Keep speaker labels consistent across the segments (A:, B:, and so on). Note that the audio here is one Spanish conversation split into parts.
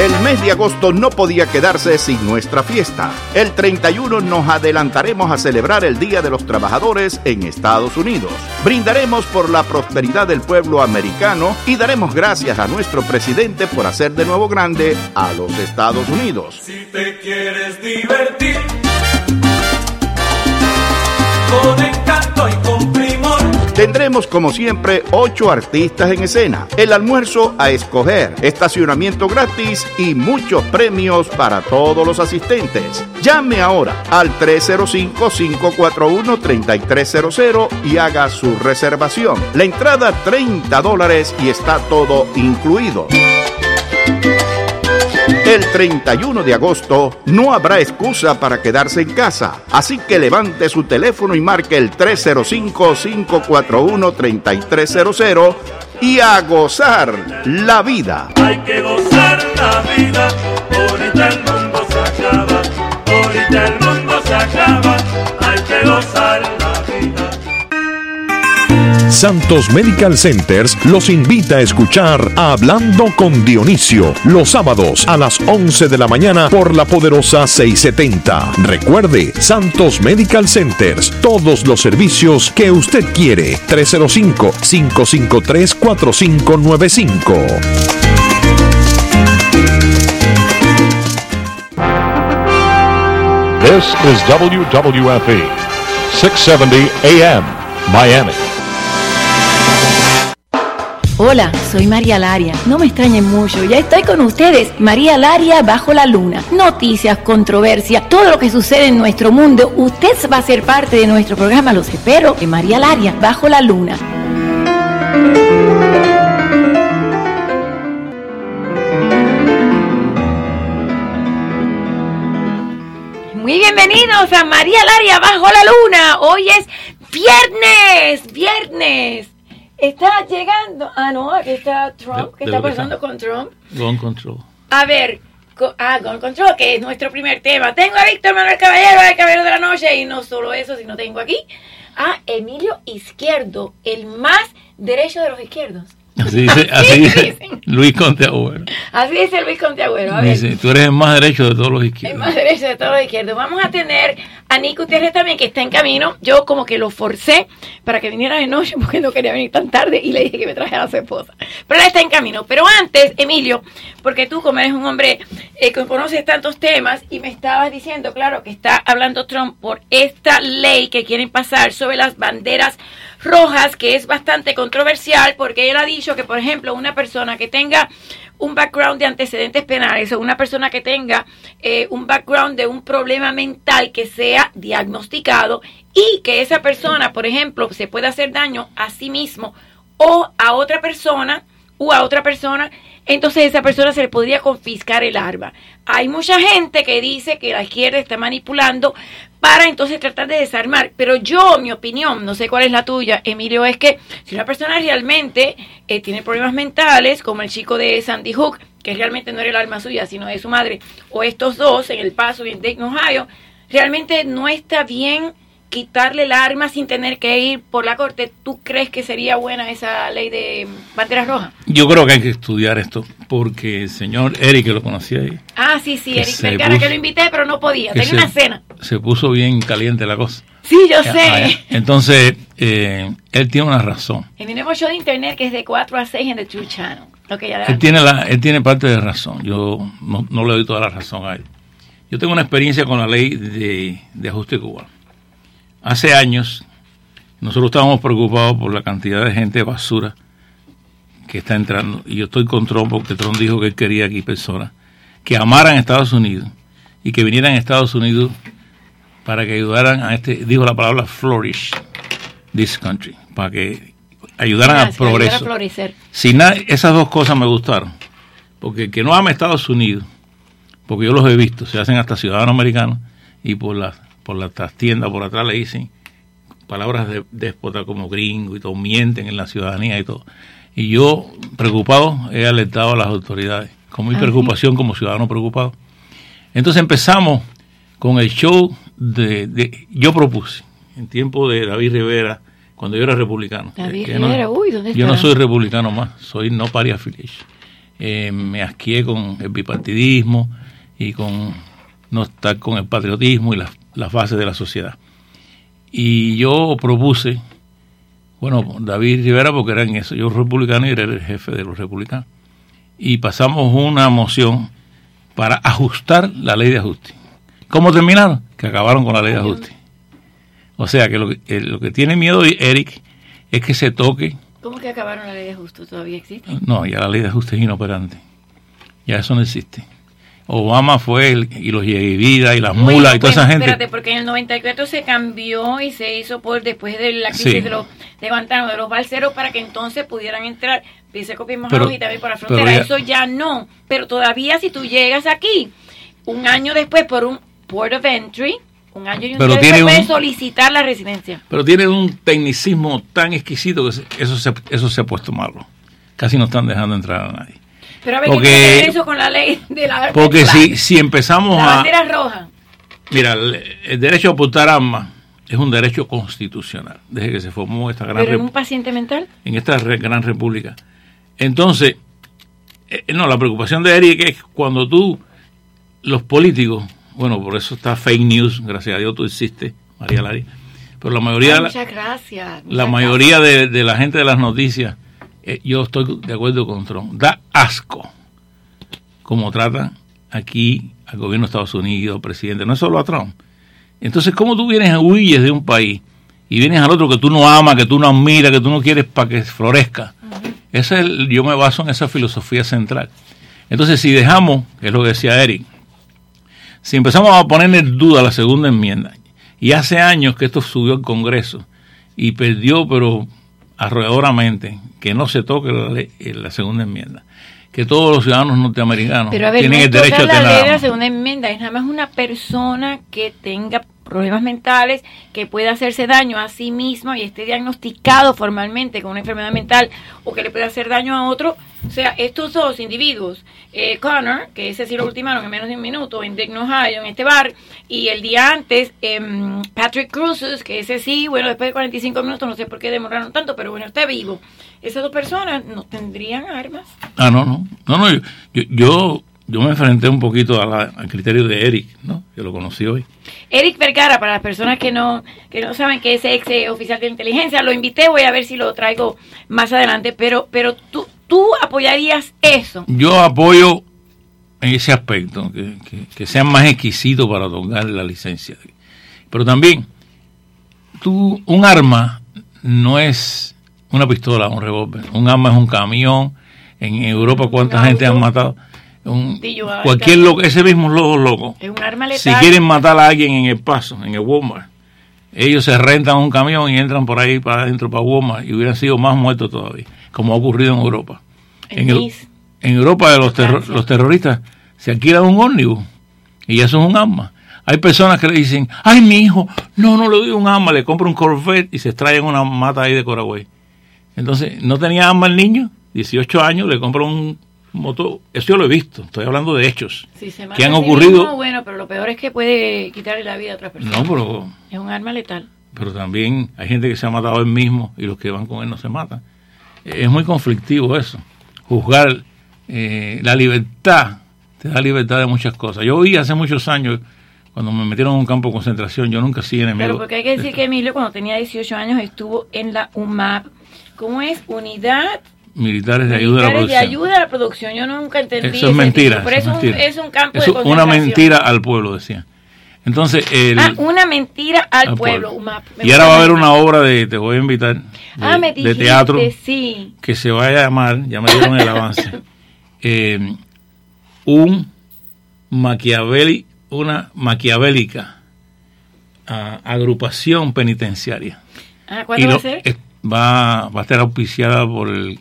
A: El mes de agosto no podía quedarse sin nuestra fiesta. El 31 nos adelantaremos a celebrar el Día de los Trabajadores en Estados Unidos. Brindaremos por la prosperidad del pueblo americano y daremos gracias a nuestro presidente por hacer de nuevo grande a los Estados Unidos.
B: Si te quieres divertir con encanto y
A: Tendremos como siempre ocho artistas en escena, el almuerzo a escoger, estacionamiento gratis y muchos premios para todos los asistentes. Llame ahora al 305-541-3300 y haga su reservación. La entrada 30 dólares y está todo incluido. El 31 de agosto no habrá excusa para quedarse en casa, así que levante su teléfono y marque el 305-541-3300 y a gozar la vida.
B: Hay que gozar la vida, ahorita el mundo se acaba, ahorita el mundo se acaba, hay que gozar.
C: Santos Medical Centers los invita a escuchar Hablando con Dionisio los sábados a las 11 de la mañana por la poderosa 670. Recuerde, Santos Medical Centers, todos los servicios que usted quiere. 305-553-4595.
D: This is WWFE, 670 AM, Miami.
E: Hola, soy María Laria. No me extrañen mucho, ya estoy con ustedes. María Laria bajo la luna. Noticias, controversia, todo lo que sucede en nuestro mundo. Usted va a ser parte de nuestro programa. Los espero en María Laria bajo la luna. Muy bienvenidos a María Laria bajo la luna. Hoy es viernes, viernes. Está llegando. Ah, no, aquí está Trump, que está pasando con Trump.
F: Gun Control.
E: A ver, ah, Gun Control, que es nuestro primer tema. Tengo a Víctor Manuel Caballero, el Caballero de la Noche, y no solo eso, sino tengo aquí a Emilio Izquierdo, el más derecho de los izquierdos.
F: Así dice, así dice Luis Conte Agüero.
E: Así dice Luis Conte Agüero. A ver.
F: Dice, tú eres el más derecho de todos los
E: El
F: izquierdos.
E: más derecho de todos los izquierdos. Vamos a tener a Nico Gutiérrez también, que está en camino. Yo como que lo forcé para que viniera de noche porque no quería venir tan tarde y le dije que me trajera a su esposa. Pero él está en camino. Pero antes, Emilio, porque tú como eres un hombre eh, que conoces tantos temas y me estabas diciendo, claro, que está hablando Trump por esta ley que quieren pasar sobre las banderas rojas, que es bastante controversial porque él ha dicho que, por ejemplo, una persona que tenga un background de antecedentes penales o una persona que tenga eh, un background de un problema mental que sea diagnosticado y que esa persona, por ejemplo, se pueda hacer daño a sí mismo o a otra persona o a otra persona, entonces esa persona se le podría confiscar el arma. Hay mucha gente que dice que la izquierda está manipulando para entonces tratar de desarmar, pero yo, mi opinión, no sé cuál es la tuya, Emilio, es que si una persona realmente eh, tiene problemas mentales, como el chico de Sandy Hook, que realmente no era el arma suya, sino de su madre, o estos dos en El Paso y en Dayton, Ohio, realmente no está bien quitarle el arma sin tener que ir por la corte. ¿Tú crees que sería buena esa ley de banderas rojas?
F: Yo creo que hay que estudiar esto porque el señor Eric, que lo conocía ahí,
E: Ah, sí, sí, Eric Vergara, que lo invité, pero no podía, tenía
F: se-
E: una cena.
F: se puso bien caliente la cosa.
E: Sí, yo sé.
F: Entonces, eh, él tiene una razón.
E: En mi nuevo show de internet que es de 4 a 6 en The True Channel. Ya
F: Él tiene, la, él tiene parte de razón. Yo no, no le doy toda la razón a él. Yo tengo una experiencia con la ley de, de ajuste cubano. Hace años, nosotros estábamos preocupados por la cantidad de gente basura que está entrando. Y yo estoy con Trump porque Trump dijo que él quería aquí personas que amaran Estados Unidos y que vinieran a Estados Unidos para que ayudaran a este, dijo la palabra flourish this country, para que ayudaran al
E: Gracias, ayudar a
F: progreso.
E: florecer.
F: Si na- esas dos cosas me gustaron. Porque el que no ama Estados Unidos, porque yo los he visto, se hacen hasta ciudadanos americanos y por las por las tiendas por atrás le dicen palabras de déspota como gringo y todo, mienten en la ciudadanía y todo. Y yo, preocupado, he alertado a las autoridades, con mi preocupación como ciudadano preocupado. Entonces empezamos con el show de, de- yo propuse, en tiempo de David Rivera, cuando yo era republicano.
E: David
F: que no-
E: Rivera, uy, ¿dónde
F: Yo no soy republicano más, soy no party affiliation. eh, me asqué con el bipartidismo y con no estar con el patriotismo y las, las bases de la sociedad. Y yo propuse, bueno, David Rivera, porque era en eso, yo republicano y era el jefe de los republicanos, y pasamos una moción para ajustar la ley de ajuste. ¿Cómo terminaron? Que acabaron con la ley de ajuste. O sea que lo que, eh, lo que tiene miedo Eric es que se toque.
E: ¿Cómo que acabaron la ley de ajuste? ¿Todavía existe?
F: No, ya la ley de ajuste es inoperante. Ya eso no existe. Obama fue el, y los vida y las
E: Bueno,
F: mulas y toda
E: bueno,
F: esa gente.
E: Espérate, porque en el 94 se cambió y se hizo por después de la crisis
F: Sí.
E: de los de Guantánamo, de los balseros, para que entonces pudieran entrar, Mojado y también por la frontera.
F: ya-
E: Eso ya no. Pero todavía si tú llegas aquí, un año después por un port of entry, un año y un
F: Pero tiene
E: después
F: un-
E: puedes solicitar la residencia.
F: Pero tiene un tecnicismo tan exquisito que eso se, eso se ha puesto malo. Casi no están dejando entrar a nadie.
E: Pero a ver,
F: Porque-
E: ¿qué tiene eso con la ley de la
F: Porque si, si empezamos
E: La
F: a...
E: bandera roja.
F: Mira, el, derecho a portar armas es un derecho constitucional, desde que se formó esta gran,
E: Pero en un paciente mental.
F: en esta gran república. Entonces, eh, no, la preocupación de Eric es cuando tú, los políticos, bueno, por eso está fake news, gracias a Dios tú existes, María Lari, pero la mayoría,
E: Ay, muchas gracias.
F: la mayoría de, de la gente de las noticias, eh, yo estoy de acuerdo con Trump, da asco como tratan aquí al gobierno de Estados Unidos, al presidente, no es solo a Trump. Entonces, ¿cómo tú vienes, huyes de un país y vienes al otro que tú no amas, que tú no admiras, que tú no quieres para que florezca? Ese es el- yo me baso en esa filosofía central. Entonces, si dejamos, que es lo que decía Eric, si empezamos a poner en duda la segunda enmienda, y hace años que esto subió al Congreso y perdió, pero arrolladoramente, que no se toque la, ley- eh, la segunda enmienda, que todos los ciudadanos norteamericanos
E: Pero a ver,
F: tienen
E: no
F: el derecho a
E: la
F: tener
E: ley de la segunda enmienda, es nada más una persona que tenga problemas mentales, que pueda hacerse daño a sí mismo y esté diagnosticado formalmente con una enfermedad mental o que le pueda hacer daño a otro. O sea, estos dos individuos, eh, Connor, que ese sí lo ultimaron en menos de un minuto en Dayton, Ohio, en este bar, y el día antes, em, Patrick Cruces, que ese sí, bueno, después de 45 minutos, no sé por qué demoraron tanto, pero bueno, está vivo. Esas dos personas no tendrían armas.
F: Ah, no, no. No, no, yo, yo, yo, yo me enfrenté un poquito a la- al criterio de Eric, ¿no? Que lo conocí hoy.
E: Eric Vergara, para las personas que no, que no saben que es ex eh, oficial de inteligencia, lo invité, voy a ver si lo traigo más adelante, pero, pero tú, tú apoyarías eso.
F: Yo apoyo en ese aspecto, que, que, que sean más exquisitos para otorgar la licencia. Pero también, tú, un arma no es una pistola, un revólver. Un arma es un camión. En Europa, ¿cuánta gente han matado? Un, cualquier loco, ese mismo loco loco.
E: Es un arma
F: Si quieren matar a alguien en el paso, en el Walmart, ellos se rentan un camión y entran por ahí para adentro, para Walmart, y hubieran sido más muertos todavía, como ha ocurrido en Europa.
E: En
F: Europa los, terro- los terroristas se alquilan un ómnibus y eso es un arma. Hay personas que le dicen, ay, mi hijo, no, no le doy un arma, le compro un Corvette y se extraen una mata ahí de Coragüey. Entonces, ¿no tenía arma el niño? 18 años, le compro un motor. Eso yo lo he visto, estoy hablando de hechos.
E: Si se
F: que han
E: sí
F: ocurrido-
E: mismo, bueno, pero lo peor es que puede quitarle la vida a otras personas.
F: No, pero
E: Es un arma letal.
F: pero también hay gente que se ha matado él mismo y los que van con él no se matan. Es muy conflictivo eso. Juzgar eh, la libertad, te da libertad de muchas cosas. Yo vi hace muchos años, cuando me metieron en un campo de concentración, yo nunca sí enemigo.
E: Claro, porque hay que decir que Emilio cuando tenía 18 años estuvo en la UMAP. ¿Cómo es? Unidad
F: Militares de ayuda a la
E: Militares de
F: producción.
E: ayuda a la producción. Yo nunca entendí
F: Eso es mentira.
E: Pero
F: eso
E: es,
F: es
E: un,
F: mentira.
E: es un campo
F: Es
E: de
F: una mentira al pueblo, decía. Entonces, el,
E: Ah, una mentira al,
F: al
E: pueblo.
F: Y ahora va a haber una obra de, te voy a invitar, de,
E: ah, me
F: de teatro.
E: sí.
F: que se va a llamar, ya me dieron el avance, eh, un maquiaveli, una maquiavélica ah, agrupación penitenciaria.
E: Ah,
F: Y
E: ¿Cuándo va
F: lo-
E: a ser?
F: Va, va a estar auspiciada por el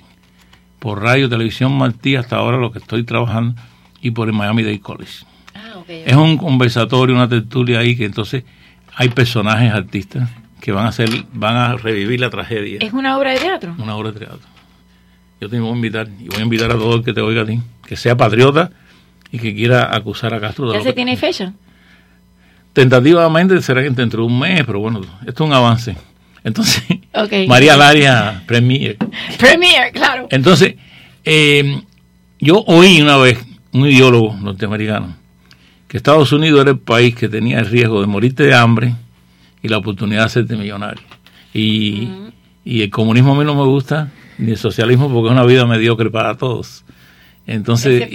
F: por Radio Televisión Martí, hasta ahora lo que estoy trabajando, y por el Miami Dade College.
E: Ah.
F: Es un conversatorio, una tertulia ahí que entonces hay personajes artistas que van a hacer, van a revivir la tragedia
E: ¿Es una obra de teatro?
F: una obra de teatro. Yo te voy a invitar, y voy a invitar a todo el que te oiga a ti, que sea patriota y que quiera acusar a Castro de
E: ¿Ya
F: lo
E: se
F: que-
E: tiene fecha?
F: Tentativamente será que dentro de un mes, pero bueno, esto es un avance. Entonces,
E: Ok.
F: María Laria Premier.
E: Premier, claro.
F: Entonces, eh, yo oí una vez un ideólogo norteamericano que Estados Unidos era el país que tenía el riesgo de morirte de hambre y la oportunidad de hacerte millonario. Y, y el comunismo a mí no me gusta, ni el socialismo, porque es una vida mediocre para todos. Entonces,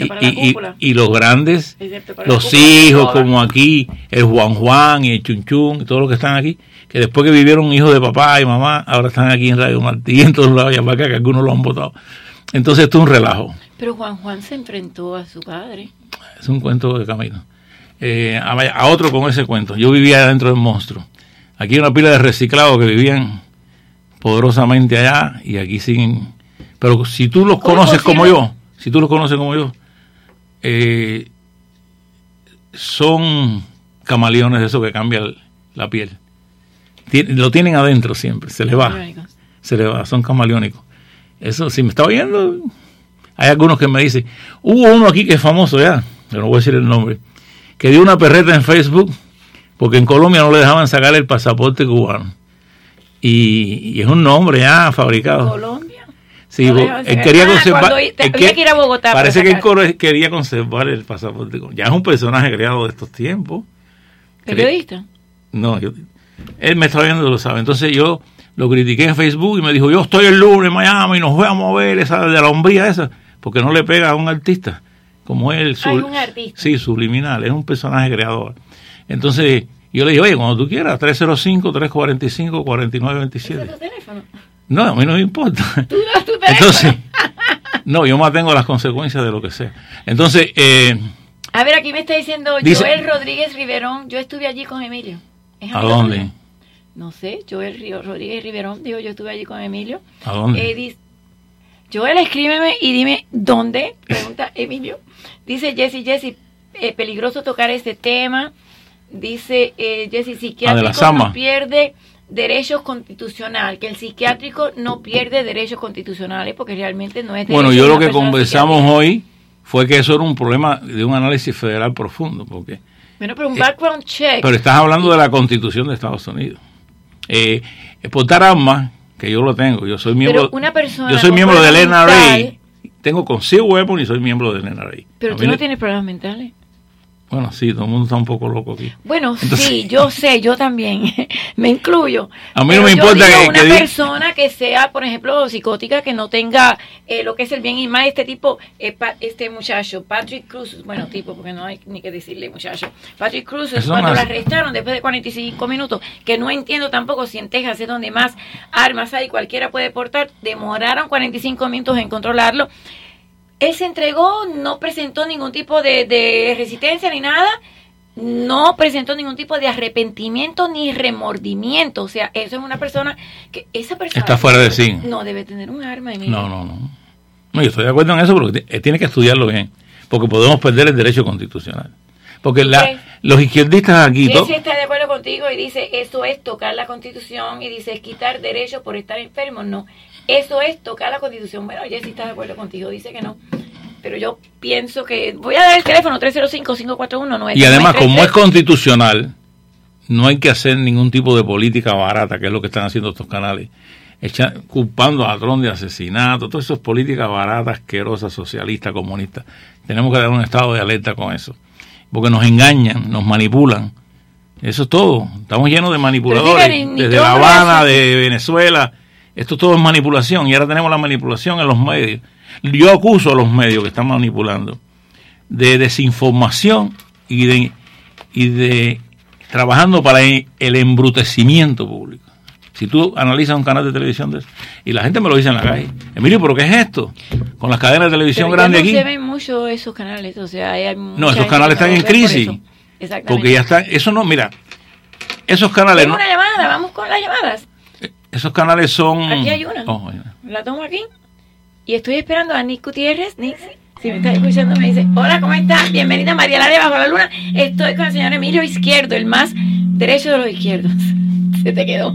F: y, los grandes, los hijos como aquí, el Juan Juan y el Chun Chun, todos los que están aquí, que después que vivieron hijos de papá y mamá, ahora están aquí en Radio Martí, en todos lados, y acá, que algunos lo han votado. Entonces, esto es un relajo.
E: Pero Juan Juan se enfrentó a su padre.
F: Es un cuento de camino. Eh, a, otro con ese cuento. Yo vivía dentro del monstruo. Aquí hay una pila de reciclados que vivían poderosamente allá y aquí siguen. Pero si tú los
E: ¿Cómo
F: conoces
E: posible?
F: como yo, si tú los conoces como yo, eh, son camaleones de eso que cambian la piel. Tien- lo tienen adentro siempre, se les va se le va, son camaleónicos. Eso, si me está oyendo, hay algunos que me dicen, hubo uno aquí que es famoso ya, yo no voy a decir el nombre, que dio una perreta en Facebook porque en Colombia no le dejaban sacar el pasaporte cubano. Y, y es un nombre ya fabricado.
E: Colombia.
F: Sí,
E: No
F: él
E: sacar.
F: quería
E: Ah,
F: conservar.
E: te-
F: él
E: había que ir a Bogotá para
F: Parece que él quería conservar el pasaporte. Ya es un personaje creado de estos tiempos.
E: Periodista.
F: No, yo, él me está viendo, lo sabe. Entonces yo lo critiqué en Facebook y me dijo, yo estoy el lunes en Miami, nos vamos a ver esa de la hombría esa, porque no le pega a un artista como él.
E: Ah, es un artista.
F: Sí, subliminal, es un personaje creador. Entonces yo le dije, oye, cuando tú quieras, 305-345-4927.
E: ¿Ese es tu teléfono?
F: No, a mí no me importa.
E: Tú teléfono.
F: Entonces, no, yo mantengo las consecuencias de lo que sea. Entonces, eh,
E: A ver, aquí me está diciendo
F: Dice-
E: Joel Rodríguez Riverón. Yo estuve allí con Emilio. ¿Es
F: ¿a dónde?
E: No sé, Joel Río- Rodríguez Riverón. Digo, yo estuve allí con Emilio.
F: ¿A dónde?
E: Eh, Joel, escríbeme y dime dónde. Pregunta Emilio. Dice Jesse, Jesse, eh, peligroso tocar este tema. Dice eh, Jesse,
F: Ah,
E: psiquiátrico
F: Sama.
E: no pierde derechos constitucionales, que el psiquiátrico no pierde derechos constitucionales porque realmente no es
F: Bueno, yo lo que conversamos hoy fue que eso era un problema de un análisis federal profundo, porque
E: Bueno, pero un background check.
F: pero estás hablando de la Constitución de Estados Unidos. Eh, portar armas, que yo lo tengo, yo soy miembro,
E: una persona
F: yo soy
E: con
F: miembro del NRA, tengo consigo weapon y soy miembro del NRA.
E: pero tú no
F: le-
E: tienes problemas mentales.
F: Bueno, sí, todo el mundo está un poco loco aquí.
E: Bueno,
F: Entonces-
E: sí, yo sé, yo también me incluyo.
F: A mí no me
E: yo
F: importa
E: digo
F: que-
E: una
F: que
E: persona que sea, por ejemplo, psicótica, que no tenga eh, lo que es el bien y mal, este tipo, eh, pa- este muchacho, Patrick Cruz, bueno, tipo, porque no hay ni que decirle muchacho. Patrick Cruz, cuando
F: no
E: lo
F: es-
E: arrestaron después de 45 minutos, que no entiendo tampoco si en Texas es donde más armas hay, cualquiera puede portar, demoraron 45 minutos en controlarlo. Él se entregó, no presentó ningún tipo de, de resistencia ni nada, no presentó ningún tipo de arrepentimiento ni remordimiento. O sea, eso es una persona que esa persona
F: Está fuera de sí.
E: no debe tener un arma.
F: No, no, no. No, yo estoy de acuerdo en eso, pero eh, tiene que estudiarlo bien, porque podemos perder el derecho constitucional. Porque la-
E: Ok.
F: los izquierdistas aquí...
E: Jesse está de acuerdo contigo y dice, eso es tocar la constitución y dice, es quitar derechos por estar enfermo. No, eso es tocar la constitución. Bueno, Jesse está de acuerdo contigo, dice que no. Pero yo pienso que... Voy a dar el teléfono 305-541-9.
F: Y además, como es constitucional, no hay que hacer ningún tipo de política barata, que es lo que están haciendo estos canales, echa- culpando a Trump de asesinato, todas esas políticas baratas, asquerosas, socialistas, comunistas. Tenemos que dar un estado de alerta con eso, porque nos engañan, nos manipulan. Eso es todo. Estamos llenos de manipuladores, desde La Habana, de Venezuela. Esto todo es manipulación y ahora tenemos la manipulación en los medios. Yo acuso a los medios que están manipulando de desinformación y de, y de trabajando para el embrutecimiento público. Si tú analizas un canal de televisión de eso, y la gente me lo dice en la calle, Emilio, ¿pero qué es esto? Con las cadenas de televisión
E: Pero
F: grandes
E: no
F: aquí.
E: se ven mucho esos canales, o sea, hay
F: No, esos canales están
E: no
F: en
E: por
F: crisis.
E: Exactamente.
F: Porque ya están, eso no, mira, esos canales,
E: Tengo
F: no,
E: una llamada, vamos con las llamadas.
F: Esos canales son...
E: Aquí hay una.
F: Oh.
E: La tomo aquí. Y estoy esperando a Nick Gutiérrez. Nick, si me estás escuchando, me dice: Hola, ¿cómo estás? Bienvenida, María Lara de Bajo la Luna. Estoy con el señor Emilio Izquierdo, el más derecho de los izquierdos. Se te quedó.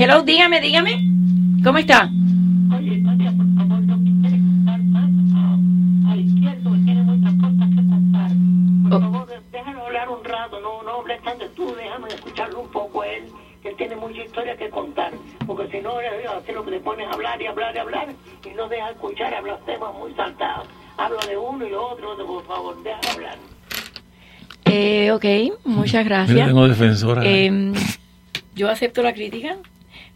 E: Hello, dígame, dígame. ¿Cómo está?
G: Oye, María, por favor, no me quieres contar más a, al izquierdo, que tiene muchas cosas que contar. Por
E: Oh.
G: favor, déjalo hablar un rato, no, no hables tanto tú, déjame escucharlo un poco a él, Él tiene mucha historia que contar, porque si no, eh, a ti lo que le pones a hablar y hablar y hablar, y no deja escuchar, habla temas muy saltados. Habla de uno y otro, de, por favor, deja hablar.
E: Eh, ok, muchas gracias.
F: tengo defensora.
E: Eh, yo acepto la crítica.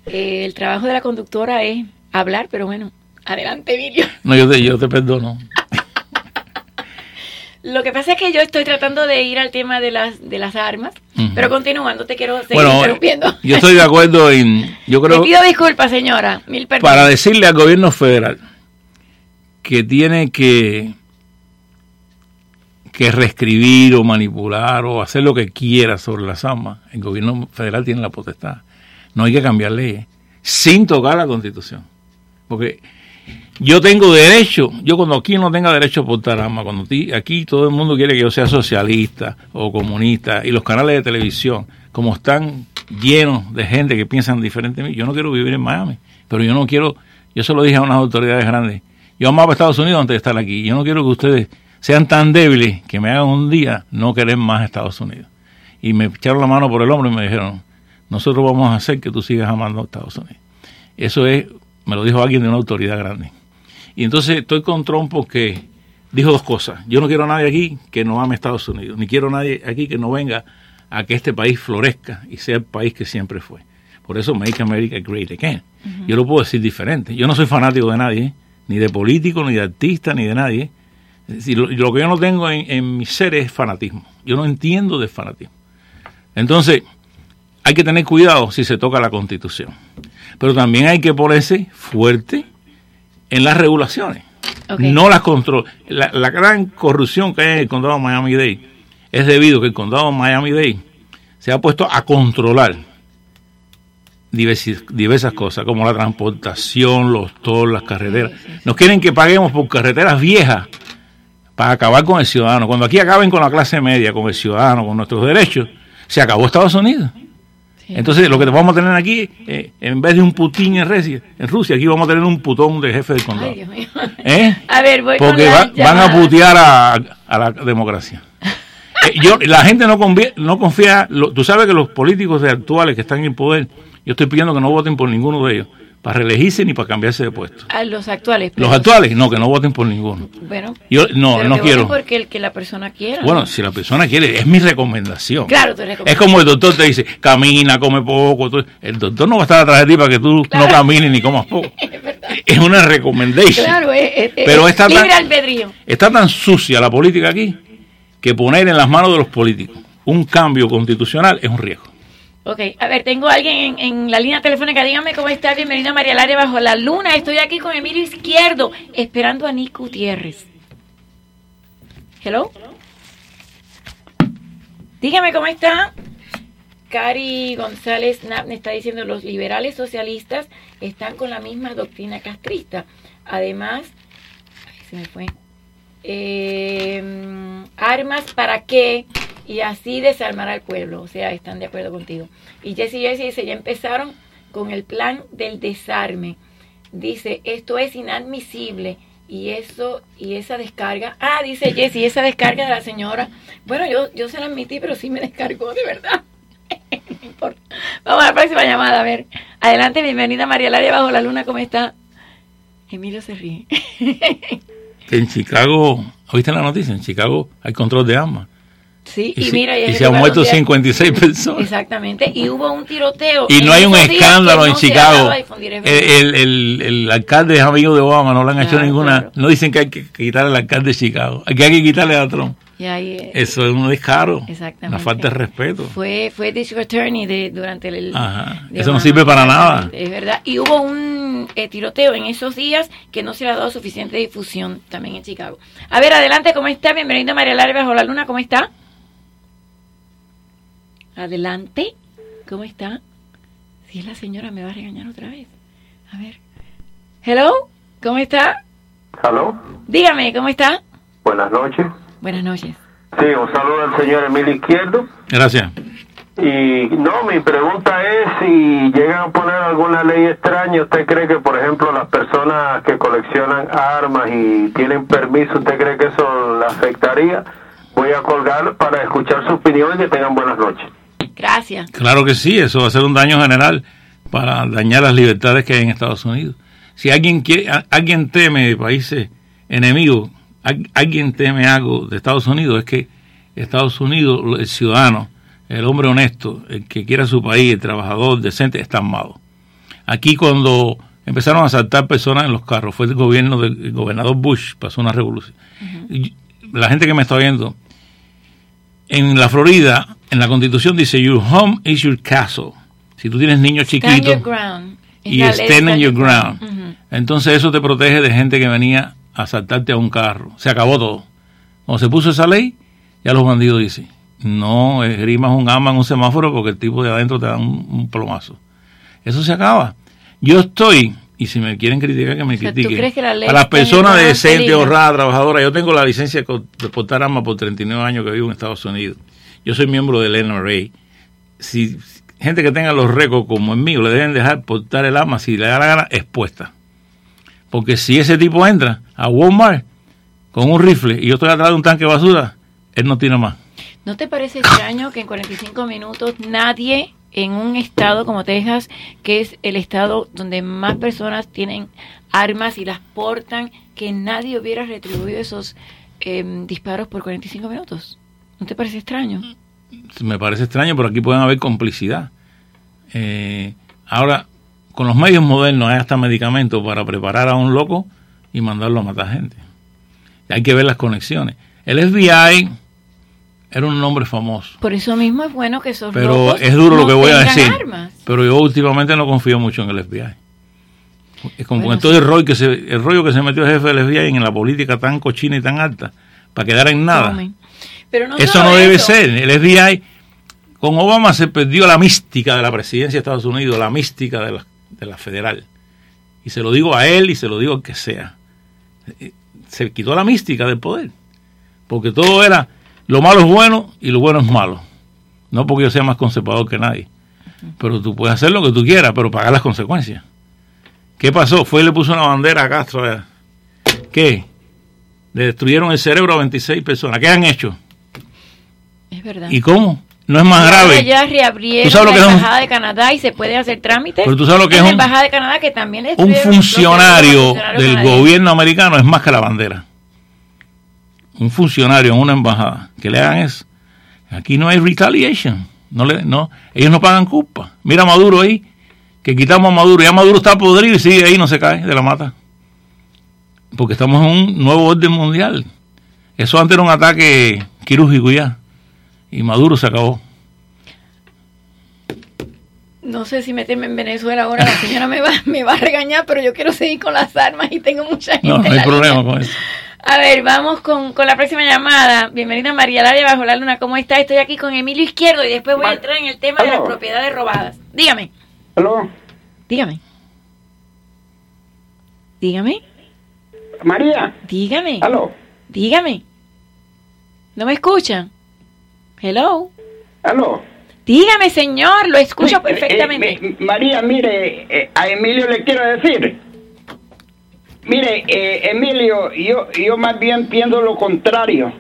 E: Eh, el trabajo de la conductora es hablar, pero bueno, adelante, Emilio.
F: no, yo te, yo te perdono.
E: Lo que pasa es que yo estoy tratando de ir al tema de las de las armas, Pero continuando te quiero seguir
F: Bueno,
E: interrumpiendo.
F: yo estoy de acuerdo en... Yo
E: Le
F: creo...
E: pido disculpas, señora. Mil perdones.
F: para decirle al gobierno federal que tiene que que reescribir o manipular o hacer lo que quiera sobre las armas, el gobierno federal tiene la potestad. No hay que cambiar leyes sin tocar la constitución. Porque yo tengo derecho, yo cuando aquí no tenga derecho a portar armas, cuando ti- aquí todo el mundo quiere que yo sea socialista o comunista y los canales de televisión, como están llenos de gente que piensan diferente a mí, yo no quiero vivir en Miami, pero yo no quiero, yo se lo dije a unas autoridades grandes, yo amaba a Estados Unidos antes de estar aquí, yo no quiero que ustedes sean tan débiles que me hagan un día no querer más Estados Unidos. Y me echaron la mano por el hombro y me dijeron, nosotros vamos a hacer que tú sigas amando a Estados Unidos. Eso es, me lo dijo alguien de una autoridad grande. Y entonces estoy con Trump porque dijo dos cosas. Yo no quiero a nadie aquí que no ame a Estados Unidos, ni quiero a nadie aquí que no venga a que este país florezca y sea el país que siempre fue. Por eso Make America Great Again. Yo lo puedo decir diferente. Yo no soy fanático de nadie, ni de político, ni de artista, ni de nadie. Es decir, lo, lo que yo no tengo en, en mi ser es fanatismo. Yo no entiendo de fanatismo. Entonces, hay que tener cuidado si se toca la constitución. Pero también hay que ponerse fuerte en las regulaciones. No las control. La, la gran corrupción que hay en el condado de Miami-Dade es debido a que el condado de Miami-Dade se ha puesto a controlar diversas cosas, como la transportación, los tolls, las carreteras. Nos quieren que paguemos por carreteras viejas para acabar con el ciudadano. Cuando aquí acaben con la clase media, con el ciudadano, con nuestros derechos, se acabó Estados Unidos.
E: Sí.
F: Entonces, lo que vamos a tener aquí, eh, en vez de un Putin en Rusia, en Rusia, aquí vamos a tener un putón de jefe del condado.
E: Ay, Dios mío.
F: ¿Eh?
E: A ver, voy
F: Porque
E: con la
F: va- van a putear a, a la democracia. Eh, yo, la gente no, convi- no confía, lo- tú sabes que los políticos actuales que están en poder, yo estoy pidiendo que no voten por ninguno de ellos, para reelegirse ni para cambiarse de puesto.
E: A los actuales.
F: Los actuales, no, que no voten por ninguno.
E: Bueno,
F: Yo no,
E: pero
F: no
E: que
F: quiero.
E: porque el que la persona quiera.
F: Bueno,
E: ¿no?
F: si la persona quiere, es mi recomendación.
E: Claro, tu recomendación.
F: Es como el doctor te dice, camina, come poco. El doctor no va a estar atrás de ti para que tú
E: Claro.
F: no camines ni comas poco. es una recomendación.
E: Claro, es, es-
F: Pero
E: es
F: ta-
E: libre albedrío.
F: Está tan sucia la política aquí que poner en las manos de los políticos un cambio constitucional es un riesgo.
E: Ok, a ver, tengo a alguien en, en la línea telefónica. Dígame cómo está. Bienvenido a María Laria Bajo la Luna. Estoy aquí con Emilio Izquierdo, esperando a Nico Gutiérrez. Hello. Dígame cómo está. Cari González me está diciendo los liberales socialistas están con la misma doctrina castrista. Además, ay, se me fue. Eh, armas para qué y así desarmar al pueblo. O sea, están de acuerdo contigo. Y Jesse Jesse dice, ya empezaron con el plan del desarme. Dice, esto es inadmisible. Y eso, y esa descarga, ah, dice Jesse, esa descarga de la señora, bueno, yo, yo se la admití, pero sí me descargó, de verdad. Vamos a la próxima llamada, a ver. Adelante, bienvenida María Laria Bajo la Luna, ¿cómo está? Emilio se ríe.
F: En Chicago, ¿oíste la noticia? En Chicago hay control de armas.
E: Sí,
F: Y,
E: mira,
F: y se han muerto
E: donde hay-
F: 56 personas.
E: Exactamente, y hubo un tiroteo.
F: Y no hay un escándalo en
E: no
F: Chicago.
E: verdad.
F: El, el, el alcalde es amigo de Obama, no le han hecho ninguna.
E: claro.
F: No dicen que hay que quitarle al alcalde de Chicago, que hay que quitarle a Trump.
E: Y ahí, eh,
F: Eso es un descaro,
E: Exactamente.
F: una falta de respeto.
E: Fue, fue district attorney de, durante el...
F: Ajá,
E: de
F: eso no sirve para nada.
E: Es verdad. Y hubo un eh, tiroteo en esos días que no se le ha dado suficiente difusión también en Chicago. A ver, adelante, ¿cómo está? Bienvenido María Lara Bajo la Luna, ¿cómo está? Adelante, ¿cómo está? Si es la señora me va a regañar otra vez. A ver. Hello, ¿cómo está?
H: Aló,
E: Dígame, ¿cómo está?
H: buenas noches.
E: Buenas noches.
H: Sí, un saludo al señor Emilio Izquierdo.
F: Gracias.
H: Y no, mi pregunta es si llegan a poner alguna ley extraña, ¿usted cree que, por ejemplo, las personas que coleccionan armas y tienen permiso, ¿usted cree que eso le afectaría? Voy a colgar para escuchar su opinión y que tengan buenas noches.
E: Gracias.
F: Claro que sí, eso va a ser un daño general para dañar las libertades que hay en Estados Unidos. Si alguien quiere, alguien teme de países enemigos, al- alguien teme algo de Estados Unidos, es que Estados Unidos, el ciudadano, el hombre honesto, el que quiera su país, el trabajador decente, está armado. Aquí cuando empezaron a asaltar personas en los carros, fue el gobierno del el gobernador Bush, pasó una revolución. La gente que me está viendo, en la Florida, en la constitución dice, your home is your castle. Si tú tienes niños chiquitos y stand in your ground, entonces eso te protege de gente que venía a asaltarte a un carro. Se acabó todo. Cuando se puso esa ley, ya los bandidos dicen, no esgrimas un arma en un semáforo porque el tipo de adentro te da un, un plomazo. Eso se acaba. Yo estoy, y si me quieren criticar, que me
E: sea, ¿tú
F: critiquen.
E: crees que la ley
F: a las personas decentes, honradas, trabajadoras, yo tengo la licencia de portar armas por 39 años que vivo en Estados Unidos. Yo soy miembro del NRA. Si gente que tenga los récords como el mío, le deben dejar portar el arma si le da la gana expuesta. Porque si ese tipo entra a Walmart con un rifle y yo estoy atrás de un tanque de basura, él no tiene más.
E: ¿No te parece extraño que en 45 minutos nadie en un estado como Texas, que es el estado donde más personas tienen armas y las portan, que nadie hubiera retribuido esos eh, disparos por 45 minutos? ¿No te parece extraño?
F: Me parece extraño, pero aquí pueden haber complicidad. Eh, ahora, con los medios modernos hay hasta medicamentos para preparar a un loco y mandarlo a matar gente. Hay que ver las conexiones. El FBI era un nombre famoso.
E: Por eso mismo es bueno que esos
F: Pero
E: locos
F: es duro lo que voy a decir.
E: armas.
F: Pero yo últimamente no confío mucho en el FBI. Es como
E: Bueno,
F: con todo el rollo, que se, el rollo que se metió el jefe del FBI en la política tan cochina y tan alta, para quedar en nada.
E: Tomen. Pero no
F: eso no debe
E: eso.
F: ser. El FBI, con Obama se perdió la mística de la presidencia de Estados Unidos, la mística de la, de la federal. Y se lo digo a él y se lo digo al que sea. Se quitó la mística del poder. Porque todo era, lo malo es bueno y lo bueno es malo. No porque yo sea más conservador que nadie. Pero tú puedes hacer lo que tú quieras, pero pagar las consecuencias. ¿Qué pasó? Fue y le puso una bandera a Castro. eh. ¿Qué? Le destruyeron el cerebro a 26 personas. ¿Qué han hecho?
E: Es verdad.
F: ¿Y cómo? No es más
E: ahora
F: grave.
E: Ya reabrieron
F: ¿Tú sabes lo
E: la
F: es un-
E: embajada de Canadá y se puede hacer trámites.
F: Pero tú sabes lo que es
E: la
F: un-
E: embajada de Canadá que también le
F: Un funcionario del gobierno americano es más que la bandera. Un funcionario en una embajada que le hagan eso. Aquí no hay retaliation. No le, no, ellos no pagan culpa. Mira a Maduro ahí, que quitamos a Maduro. Ya Maduro está podrido y sigue ahí, no se cae de la mata. Porque estamos en un nuevo orden mundial. Eso antes era un ataque quirúrgico ya. Y Maduro se acabó.
E: No sé si meterme en Venezuela ahora, la señora me va, me va a regañar, pero yo quiero seguir con las armas y tengo mucha gente.
F: No, no hay problema
E: línea.
F: con eso.
E: A ver, vamos con, con la próxima llamada. Bienvenida María Laria Bajo la Luna, ¿cómo está? Estoy aquí con Emilio Izquierdo y después voy a entrar en el tema de las propiedades robadas. Dígame,
I: ¿Aló?
E: dígame. Dígame,
I: María,
E: dígame,
I: ¿aló?
E: dígame. ¿No me escuchan? Hello.
I: ¿Aló?
E: Dígame, señor, lo escucho
I: Eh, eh,
E: perfectamente.
I: eh, María, mire, a Emilio le quiero decir. Mire, eh, Emilio, yo, yo más bien pienso lo contrario.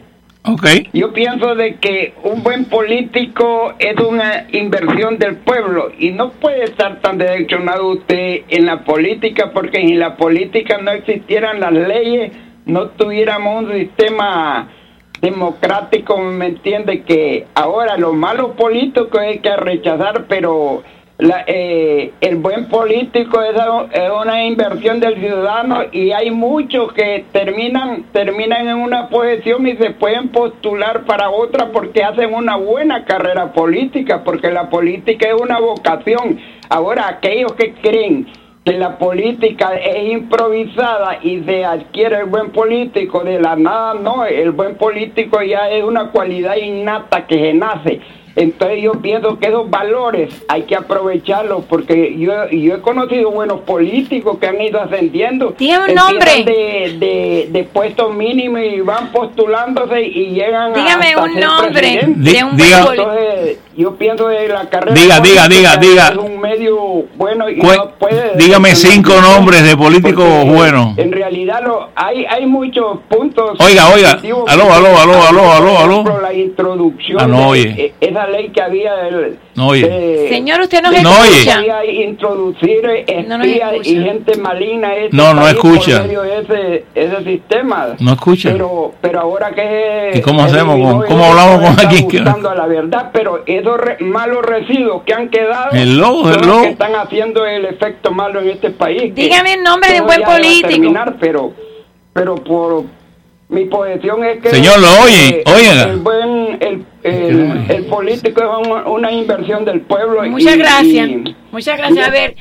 F: Ok.
I: Yo pienso de que un buen político es una inversión del pueblo y no puede estar tan direccionado usted en la política porque si en la política no existieran las leyes, no tuviéramos un sistema democrático, ¿me entiende? Que ahora los malos políticos hay que rechazar, pero la, eh, el buen político es, una inversión del ciudadano y hay muchos que terminan terminan en una posición y se pueden postular para otra porque hacen una buena carrera política, porque la política es una vocación. Ahora, aquellos que creen que la política es improvisada y se adquiere el buen político de la nada, no, el buen político ya es una cualidad innata que se nace. Entonces yo pienso que esos valores hay que aprovecharlos porque yo, yo he conocido buenos políticos que han ido ascendiendo.
E: Dígame un nombre.
I: De, de, de puestos mínimos y van postulándose y llegan a
E: Dígame
I: hasta
E: un
I: ser
E: nombre
I: presidente.
E: de un
F: Diga-.
I: Entonces, yo pienso de la carrera
F: Diga, diga, diga, diga.
I: es un medio bueno y no puede
F: dígame cinco nombres de políticos buenos.
I: En realidad lo, hay hay muchos puntos.
F: Oiga, oiga. Aló, aló, aló, aló, aló,
I: por
F: aló.
I: ejemplo, La introducción.
F: Ah, no,
I: de-
F: oye.
I: eh, esa esa ley que había del...
F: No oye.
I: de-
E: Señor, usted nos
F: No
E: escucha.
I: quería introducir
E: No nos
I: espías
E: escucha.
I: y gente maligna este
F: No, no escucha.
I: por medio de ese, ese sistema.
F: No escucha.
I: Pero, pero ahora que...
F: ¿Y cómo hacemos?
I: eliminó
F: ¿Cómo- hablamos con
I: está
F: alguien que-
I: buscando a la verdad, pero esos re- malos residuos que han quedado
F: Hello,
I: son los
F: hello.
I: que están haciendo el efecto malo en este país. que
E: Dígame el nombre de un buen político.
I: terminar, pero, pero por mi posición es que...
F: Señor, lo oye,
I: eh. El buen... El, el, el político es una, una inversión del pueblo.
E: Muchas
I: y-
E: gracias.
I: y-
E: Muchas gracias. A ver,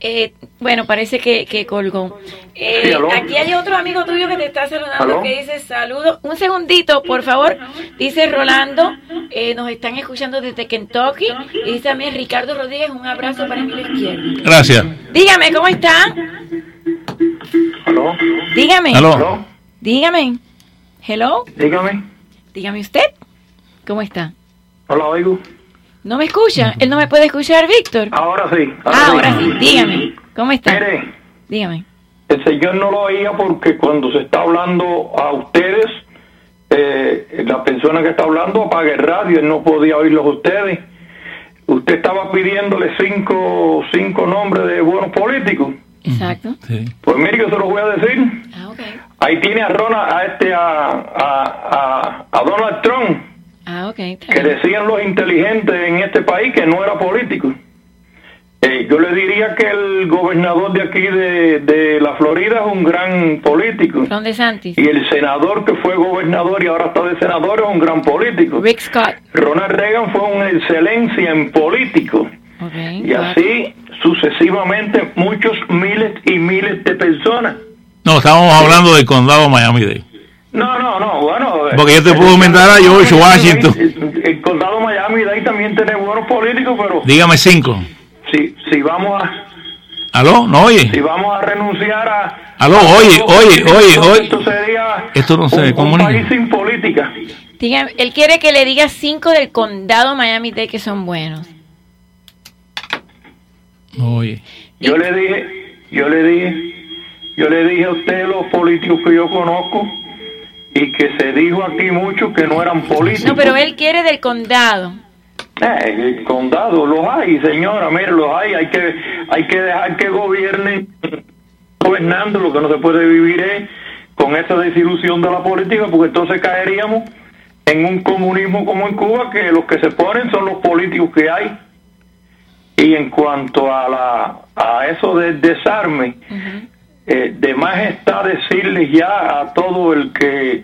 E: eh, bueno, parece que, que colgó. Eh,
B: Sí,
E: aquí hay otro amigo tuyo que te está saludando
B: ¿Aló?
E: que dice saludos. Un segundito, por favor. Dice Rolando, eh, nos están escuchando desde Kentucky. Y dice también Ricardo Rodríguez, un abrazo para mi izquierdo.
F: Gracias.
E: Dígame, ¿cómo está?
B: ¿Aló?
E: Dígame.
F: Aló.
E: Dígame. Hello.
B: Dígame.
E: Dígame usted. ¿Cómo está?
B: Hola, oigo.
E: ¿No me escucha? Él no me puede escuchar, Víctor.
B: Ahora sí.
E: Ah, ahora sí. Dígame. ¿Cómo está?
B: Mire,
E: Dígame.
B: el señor no lo oía porque cuando se está hablando a ustedes, eh, la persona que está hablando apaga el radio, él no podía oírlos a ustedes. Usted estaba pidiéndole cinco, cinco nombres de buenos políticos.
E: Exacto.
F: Sí.
B: Pues mire, yo se los voy a decir.
E: Ah, ok.
B: Ahí tiene a Ronald, a este, a, a, a, a Donald Trump,
E: Ah, ok. está
B: que decían los inteligentes en este país que no era político. Eh, yo le diría que el gobernador de aquí de, de la Florida es un gran político.
E: Ron DeSantis.
B: Y el senador que fue gobernador y ahora está de senador es un gran político.
E: Rick Scott.
B: Ronald Reagan fue una excelencia en político.
E: Ok.
B: Y así sucesivamente muchos miles y miles de personas.
F: No, estábamos hablando del condado Miami-Dade.
B: No, no, no, bueno.
F: Porque yo te puedo aumentar a George Washington.
B: El, el condado Miami de ahí también tiene buenos políticos, pero
F: Dígame cinco.
B: si, si vamos a
F: ¿Aló? ¿No oye?
B: si vamos a renunciar a
F: Aló, oye, oye, oye, oye.
B: esto sería
F: Esto no se
B: un, un país sin política.
E: Dígame, él quiere que le diga cinco del condado Miami-Dade que son buenos.
F: No oye.
B: Yo le dije, yo le dije, yo le dije a usted los políticos que yo conozco y que se dijo aquí mucho que no eran políticos.
E: No, pero él quiere del condado.
B: Eh, el condado los hay, señora, mire, los hay, hay que hay que dejar que gobiernen gobernando, lo que no se puede vivir es con esa desilusión de la política, porque entonces caeríamos en un comunismo como en Cuba, que los que se ponen son los políticos que hay. Y en cuanto a la a eso del desarme, eh, de más está decirles ya a todo el que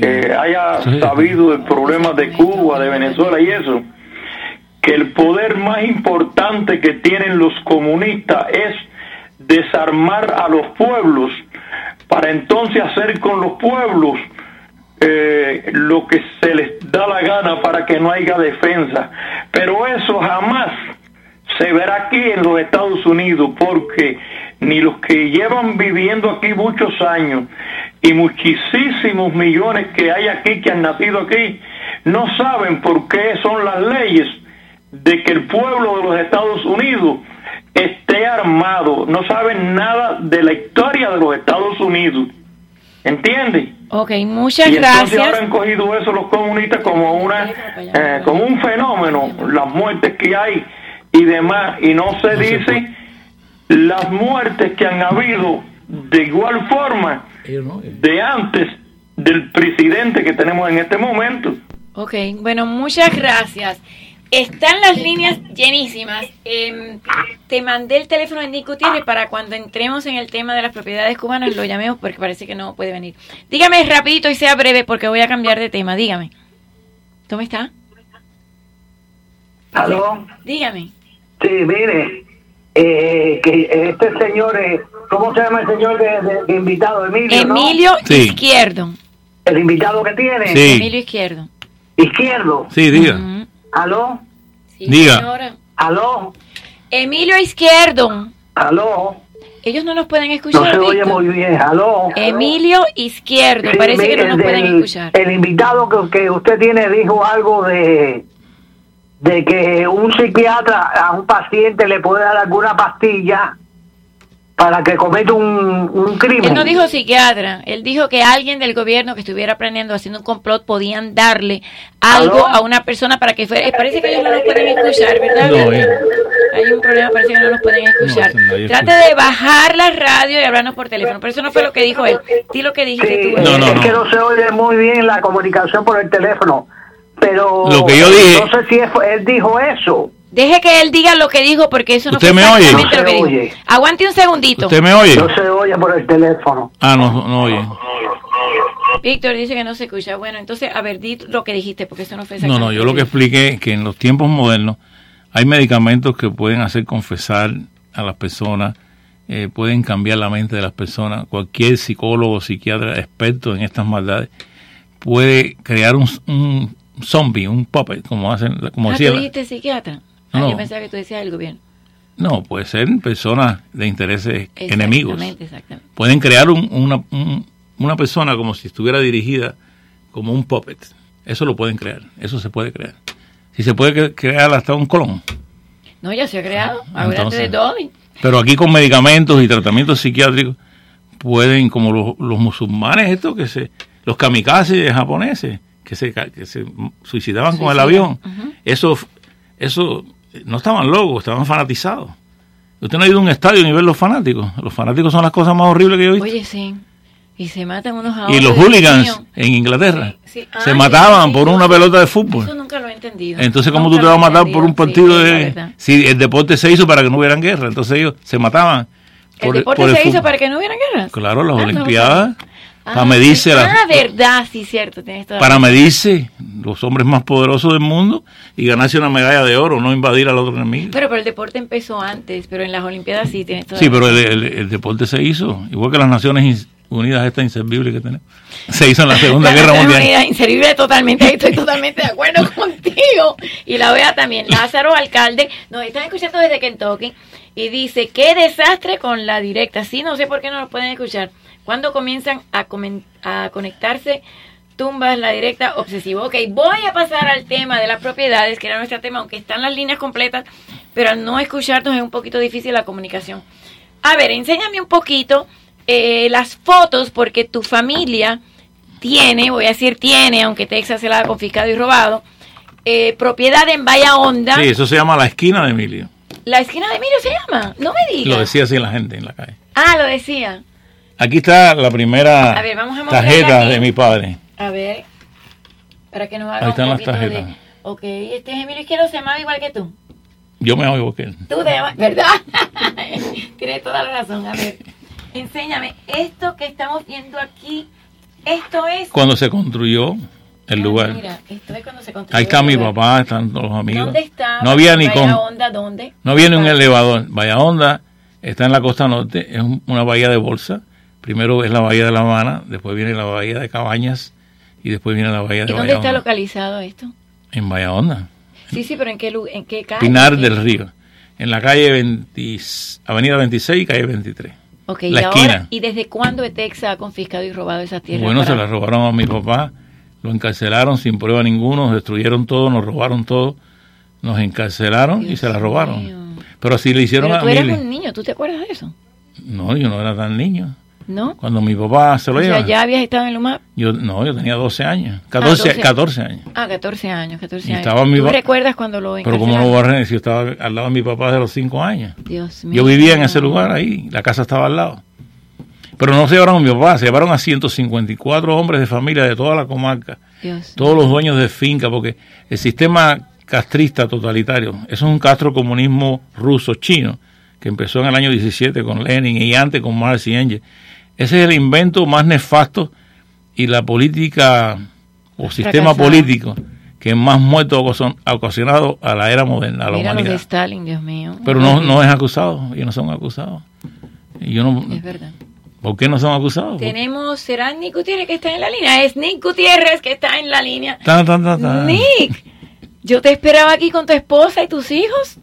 B: eh, haya sabido el problema de Cuba, de Venezuela y eso, que el poder más importante que tienen los comunistas es desarmar a los pueblos para entonces hacer con los pueblos eh, lo que se les da la gana para que no haya defensa. Pero eso jamás se verá aquí en los Estados Unidos porque ni los que llevan viviendo aquí muchos años y muchísimos millones que hay aquí que han nacido aquí no saben por qué son las leyes de que el pueblo de los Estados Unidos esté armado, no saben nada de la historia de los Estados Unidos. ¿Entiende?
E: Ok, muchas
B: y entonces ahora
E: gracias.
B: han cogido eso los comunistas como una eh, como un fenómeno, las muertes que hay y demás, y no se dice las muertes que han habido de igual forma de antes del presidente que tenemos en este momento.
E: Ok, bueno, muchas gracias. Están las líneas llenísimas. Em, te mandé el teléfono de Nick Gutiérrez para cuando entremos en el tema de las propiedades cubanas lo llamemos porque parece que no puede venir. Dígame rapidito y sea breve porque voy a cambiar de tema. Dígame. ¿Cómo está?
G: ¿Aló?
E: Dígame.
G: Sí, mire, eh, que este señor, eh, ¿cómo se llama el señor de, de- de invitado? Emilio, ¿no?
E: Emilio
F: Sí.
E: Izquierdo.
G: El invitado que tiene.
F: Sí.
E: Emilio Izquierdo.
G: Izquierdo.
F: Sí, diga.
G: ¿Aló?
E: Sí,
F: Diga.
E: señora.
G: ¿Aló?
E: Emilio Izquierdo.
G: ¿Aló?
E: Ellos no nos pueden escuchar.
G: No se oye
E: Víctor.
G: muy bien. ¿Aló?
E: Emilio Izquierdo.
G: Sí,
E: Parece que no nos pueden escuchar.
G: El invitado que, que usted tiene dijo algo de de que un psiquiatra a un paciente le puede dar alguna pastilla para que cometa un, un crimen.
E: Él no dijo psiquiatra, él dijo que alguien del gobierno que estuviera planeando haciendo un complot podían darle algo
G: ¿Aló?
E: a una persona para que fuera. eh, Parece que ellos no nos pueden escuchar, ¿verdad?
F: No, eh.
E: Hay un problema, parece que no nos pueden escuchar.
F: No,
E: Trate
F: escucha.
E: de bajar la radio y hablarnos por teléfono. Pero eso no fue lo que dijo él. Di lo que dijiste
G: Sí,
E: tú.
F: No, no,
G: es
F: no.
G: que no se oye muy bien la comunicación por el teléfono. Pero
F: Lo que yo dije-
G: no sé si es- él dijo eso.
E: Deje que él diga lo que dijo porque eso no
F: ¿Usted
E: fue
F: me oye?
E: exactamente
G: No
E: lo que dijo. Aguante un segundito.
F: ¿Usted me oye?
G: No se oye por el teléfono.
F: Ah, no, no oye.
E: Víctor dice que no se escucha. Bueno, entonces, a ver, di lo que dijiste porque eso no fue
F: No, no, yo lo que expliqué es que en los tiempos modernos hay medicamentos que pueden hacer confesar a las personas, eh, pueden cambiar la mente de las personas. Cualquier psicólogo, psiquiatra experto en estas maldades puede crear un, un zombie, un puppet, como hacen, como
E: Ah,
F: decía.
E: ¿tú
F: la-
E: dijiste psiquiatra? Ah,
F: No.
E: yo pensaba que tú decías el gobierno.
F: No, puede ser personas de intereses enemigos.
E: Exactamente.
F: Pueden crear un- una, un- una persona como si estuviera dirigida como un puppet. Eso lo pueden crear, eso se puede crear. Si se puede cre- crear hasta un clon.
E: No, ya se ha creado.
F: Ah,
E: de Dolly.
F: Pero aquí con medicamentos y tratamientos psiquiátricos pueden, como los, los musulmanes estos que se, los kamikazes japoneses que se, ca- que se suicidaban con el avión, eso, eso no estaban locos, estaban fanatizados. Usted no ha ido a un estadio ni ver los fanáticos. Los fanáticos son las cosas más horribles que yo he visto.
E: Oye, sí. Y se matan unos a
F: y
E: otros,
F: los
E: Dios
F: hooligans en Inglaterra
E: Sí.
F: se
E: Ah,
F: mataban
E: sí,
F: por una pelota de fútbol.
E: Eso nunca lo he entendido.
F: Entonces, ¿cómo
E: Nunca
F: tú te vas a matar por un partido de... Si el deporte se hizo para que no hubieran guerra, entonces ellos se mataban.
E: El
F: por-
E: deporte
F: por el
E: se hizo
F: fútbol.
E: para que no hubiera guerra.
F: Claro, las
E: Ah, no, Ah,
F: para medirse,
E: Ah, verdad, sí, cierto. Tienes toda
F: para medirse los hombres más poderosos del mundo y ganarse una medalla de oro, no invadir al otro enemigo.
E: Pero, pero el deporte empezó antes, pero en las Olimpiadas sí tienes toda
F: Sí, pero el, el- el deporte se hizo, igual que las Naciones Unidas, esta inservible que tenemos, se hizo en la Segunda
E: La
F: Guerra Mundial.
E: Unidas, inservible totalmente, estoy totalmente de acuerdo contigo. Y la vea también, Lázaro Alcalde, nos están escuchando desde Kentucky y dice, qué desastre con la directa. Sí, no sé por qué no lo pueden escuchar. Cuando comienzan a, a conectarse, tumbas la directa obsesivo. Ok, voy a pasar al tema de las propiedades, que era nuestro tema, aunque están las líneas completas, pero al no escucharnos es un poquito difícil la comunicación. A ver, enséñame un poquito eh, las fotos, porque tu familia tiene, voy a decir tiene, aunque Texas se la ha confiscado y robado, eh, propiedad en Bahía Honda.
F: Sí, eso se llama la esquina de Emilio.
E: La esquina de Emilio se llama, no me digas.
F: Lo decía así la gente en la calle.
E: Ah, lo decía.
F: Aquí está la primera
E: ver,
F: tarjeta de mi padre.
E: A ver, para que nos haga
F: Ahí están
E: un
F: las
E: poquito de...
F: tarjetas.
E: Ok, este es Emilio Izquierdo, se llama igual que tú.
F: Yo me oigo que él.
E: Tú te llamas, ¿verdad? Tienes toda la razón. A ver, enséñame, esto que estamos viendo aquí, esto es...
F: Cuando se construyó el
E: Ah,
F: lugar.
E: Mira, esto es cuando se construyó
F: Ahí está
E: el
F: mi
E: lugar.
F: papá, están todos los amigos.
E: ¿Dónde está?
F: No había ni con,
E: Honda, ¿dónde?
F: no había ni un elevador. Bahía Honda está en la costa norte, es un- una bahía de bolsa. Primero es la bahía de La Habana, después viene la bahía de Cabañas y después viene la bahía
E: ¿Y
F: de
E: dónde
F: Bahía
E: está
F: Honda.
E: localizado esto?
F: En Bahía Honda,
E: Sí, sí, pero ¿en qué, en qué calle?
F: Pinar
E: ¿En qué-
F: del Río, en la calle 20, Avenida 26 y calle 23.
E: Ok,
F: la
E: y ahora. ¿y desde cuándo Texas ha confiscado y robado esas tierras?
F: Bueno, se
E: para-
F: la robaron a mi papá, lo encarcelaron sin prueba ninguno, nos destruyeron todo, nos robaron todo, nos encarcelaron y se la robaron.
E: mío.
F: Pero así le hicieron
E: Pero
F: a
E: tú
F: Mili.
E: un niño, ¿tú te acuerdas de eso?
F: No, yo no era tan niño.
E: ¿No?
F: Cuando mi papá se lo
E: O sea, ya habías estado en Luma.
F: yo no, yo tenía 12 años, 14,
E: 12.
F: 14 años.
E: Ah, 14 años, 14
F: Y
E: años.
F: estaba mi
E: ¿Tú recuerdas cuando lo
F: Pero como no borré, si yo estaba al lado de mi papá desde los 5 años.
E: Dios mío.
F: Yo vivía en ese lugar ahí, la casa estaba al lado. Pero no se llevaron a mi papá, se llevaron a 154 hombres de familia de toda la comarca,
E: Dios
F: todos los dueños de finca, porque el sistema castrista totalitario, eso es un castrocomunismo ruso, chino, que empezó en el año 17 con Lenin y antes con Marx y Engels. Ese es el invento más nefasto y la política o sistema
E: Fracasado.
F: político que más muertos ha ocasion- ha ocasionado a la era moderna, a la
E: Mira los de
F: humanidad.
E: Stalin, Dios mío.
F: Pero no, no es acusado, ellos no son acusados. Y yo no,
E: Es verdad.
F: ¿Por qué no son acusados?
E: Tenemos, será Nick Gutiérrez que está en la línea. Es Nick Gutiérrez que está en la línea.
F: Tan, tan, tan, tan.
E: Nick, yo te esperaba aquí con tu esposa y tus hijos.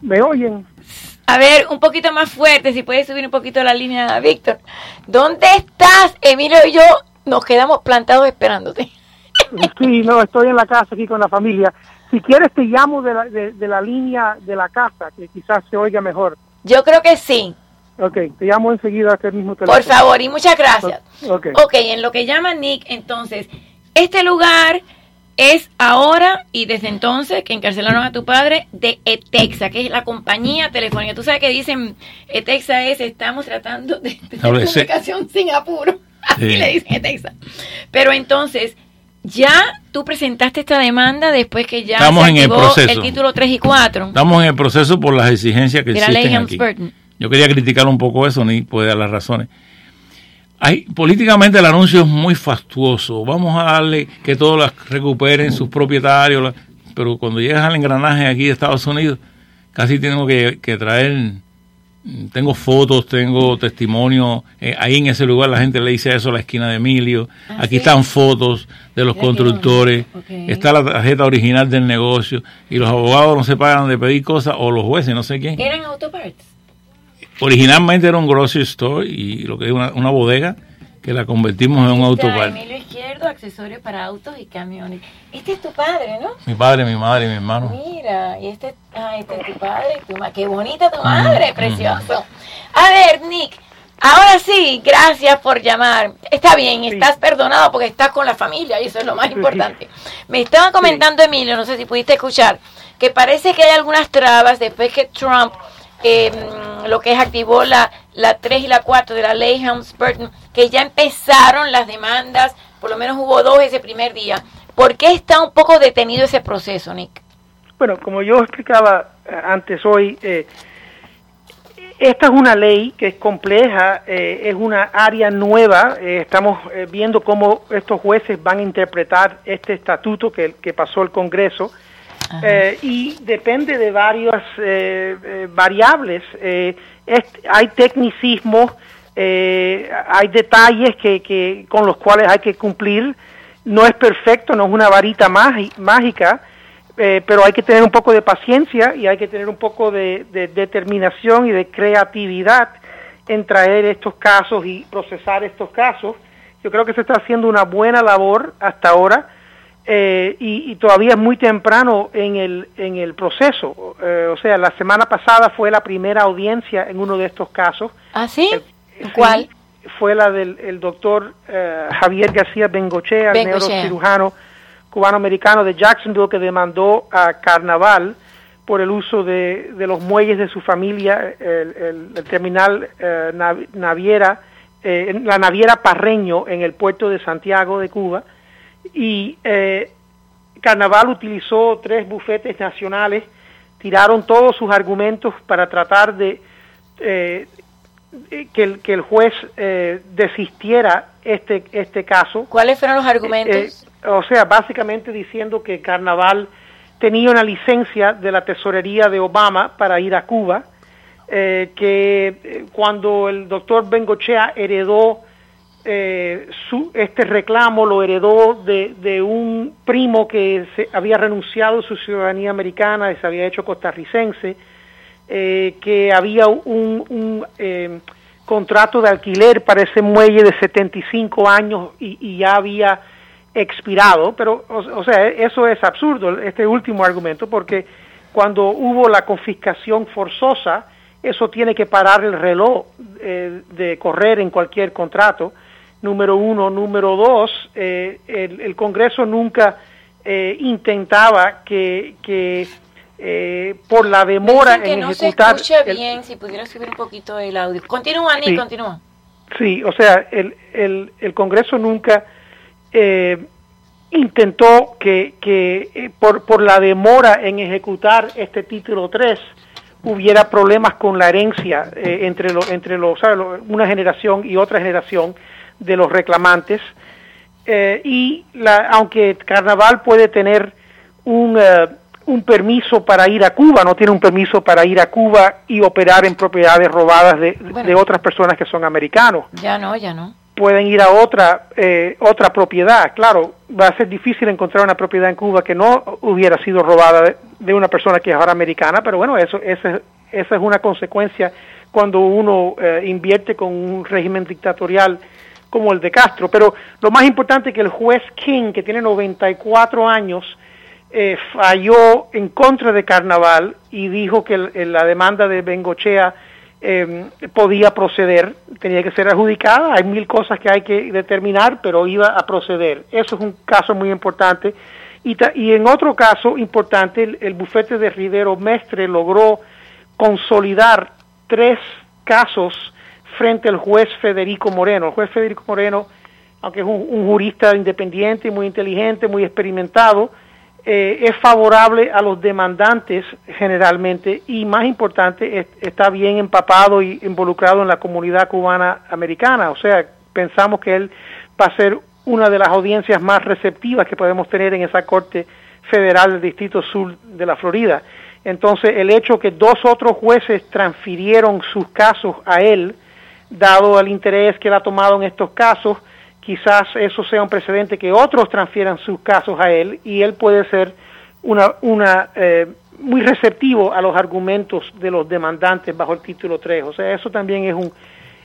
J: ¿Me oyen?
E: A ver, un poquito más fuerte, si puedes subir un poquito la línea, Víctor. ¿Dónde estás? Emilio y yo nos quedamos plantados esperándote.
J: Sí, no, estoy en la casa aquí con la familia. Si quieres te llamo de la, de, de la línea de la casa, que quizás se oiga mejor.
E: Yo creo que sí.
J: Ok, te llamo enseguida a este mismo teléfono.
E: Por favor, y muchas gracias.
J: Ok.
E: Ok, en lo que llama Nick, entonces, este lugar es ahora y desde entonces que encarcelaron a tu padre de ETEXA, que es la compañía telefónica. Tú sabes que dicen ETEXA es estamos tratando de tener comunicación sin apuro. Así
F: Sí.
E: le dicen ETEXA. Pero entonces, ya tú presentaste esta demanda después que ya
F: Estamos
E: se
F: en el
E: activó
F: proceso.
E: el título 3 y 4
F: Estamos en el proceso por las exigencias que
E: de la
F: existen
E: ley
F: aquí. Yo quería criticar un poco eso, ni puede dar las razones. Hay, políticamente el anuncio es muy fastuoso. Vamos a darle que todos las recuperen sus propietarios, la- pero cuando llegas al engranaje aquí de Estados Unidos, casi tengo que, que traer, mm, tengo fotos, tengo testimonio. eh, ahí en ese lugar la gente le dice eso a la esquina de Emilio.
E: Ah,
F: aquí
E: ¿sí?
F: están fotos de los constructores, está la tarjeta original del negocio y los abogados no se pagan de pedir cosas o los jueces, no sé quién.
E: Eran autoparts.
F: Originalmente era un grocery store y lo que es una, una bodega que la convertimos en un autopar.
E: Emilio Izquierdo, accesorios para autos y camiones. Este es tu padre, ¿no?
F: Mi padre, mi madre y mi hermano.
E: Mira, y este, ah, este es tu padre y tu madre. Qué bonita tu madre, precioso. A ver, Nick, ahora sí, gracias por llamar. Está bien, estás perdonado porque estás con la familia y eso es lo más importante. Me estaba comentando Emilio, no sé si pudiste escuchar, que parece que hay algunas trabas después que Trump eh, lo que activó la, la 3 y la 4 de la ley Helms-Burton, que ya empezaron las demandas, por lo menos hubo dos ese primer día. ¿Por qué está un poco detenido ese proceso, Nick?
J: Bueno, como yo explicaba eh, antes hoy, eh, esta es una ley que es compleja, eh, es una área nueva. eh, estamos viendo cómo estos jueces van a interpretar este estatuto que, que pasó el Congreso. Eh, y depende de varias eh, eh, variables. Eh, hay tecnicismos, eh, hay detalles que, que con los cuales hay que cumplir. No es perfecto, no es una varita mágica, pero hay que tener un poco de paciencia y hay que tener un poco de determinación y de creatividad en traer estos casos y procesar estos casos. Yo creo que se está haciendo una buena labor hasta ahora eh, y, y todavía es muy temprano en el, en el proceso. Eh, o sea, la semana pasada fue la primera audiencia en uno de estos casos.
E: ¿Ah, sí?
J: Sí,
E: ¿Cuál?
J: Fue la del el doctor eh, Javier García Bengochea,
E: Bengochea.
J: neurocirujano cubano-americano de Jacksonville que demandó a Carnaval por el uso de, de los muelles de su familia, el, el- el terminal eh, nav- naviera, eh, la naviera Parreño en el puerto de Santiago de Cuba. Y eh, Carnaval utilizó tres bufetes nacionales, tiraron todos sus argumentos para tratar de eh, eh, que, el, que el juez eh, desistiera este, este caso.
E: ¿Cuáles fueron los argumentos?
J: Eh, o sea, básicamente diciendo que Carnaval tenía una licencia de la tesorería de Obama para ir a Cuba, eh, que eh, cuando el doctor Bengochea heredó eh, su, este reclamo, lo heredó de, de un primo que se había renunciado a su ciudadanía americana y se había hecho costarricense, eh, que había un, un, eh, contrato de alquiler para ese muelle de 75 años y, y ya había expirado, pero o, o sea, eso es absurdo, este último argumento, porque cuando hubo la confiscación forzosa, eso tiene que parar el reloj eh, de correr en cualquier contrato, número uno. Número dos, eh, el, el Congreso nunca eh, intentaba que, que eh, por la demora
E: que
J: en
E: no se
J: ejecutar...
E: escucha
J: el-
E: bien, si pudiera subir un poquito el audio. Continúa, Nick,
J: Sí.
E: continúa.
J: Sí, o sea, el, el, el Congreso nunca eh, intentó que, que por, por la demora en ejecutar este título 3 hubiera problemas con la herencia eh, entre, lo- entre. Lo- una generación y otra generación de los reclamantes. Eh, y la, aunque Carnaval puede tener un, eh, un permiso para ir a Cuba, no tiene un permiso para ir a Cuba y operar en propiedades robadas de, de otras personas que son americanos
E: Ya no, ya no.
J: pueden ir a otra eh, otra propiedad. Claro, va a ser difícil encontrar una propiedad en Cuba que no hubiera sido robada de, de una persona que es ahora americana, pero bueno, eso esa, esa es una consecuencia cuando uno eh, invierte con un régimen dictatorial como el de Castro. Pero lo más importante es que el juez King, que tiene 94 años, eh, falló en contra de Carnaval y dijo que el- la demanda de Bengochea eh, podía proceder, tenía que ser adjudicada, hay mil cosas que hay que determinar, pero iba a proceder. Eso es un caso muy importante. Y, ta- y en otro caso importante, el, el bufete de Rivero Mestre logró consolidar tres casos frente al juez Federico Moreno. El juez Federico Moreno, aunque es un, jurista independiente, muy inteligente, muy experimentado, eh, es favorable a los demandantes generalmente y más importante es- está bien empapado y involucrado en la comunidad cubana americana. O sea, pensamos que él va a ser una de las audiencias más receptivas que podemos tener en esa Corte Federal del Distrito Sur de la Florida. Entonces, el hecho que dos otros jueces transfirieron sus casos a él, dado el interés que él ha tomado en estos casos, quizás eso sea un precedente que otros transfieran sus casos a él y él puede ser una, una eh, muy receptivo a los argumentos de los demandantes bajo el título 3. O sea, eso también es un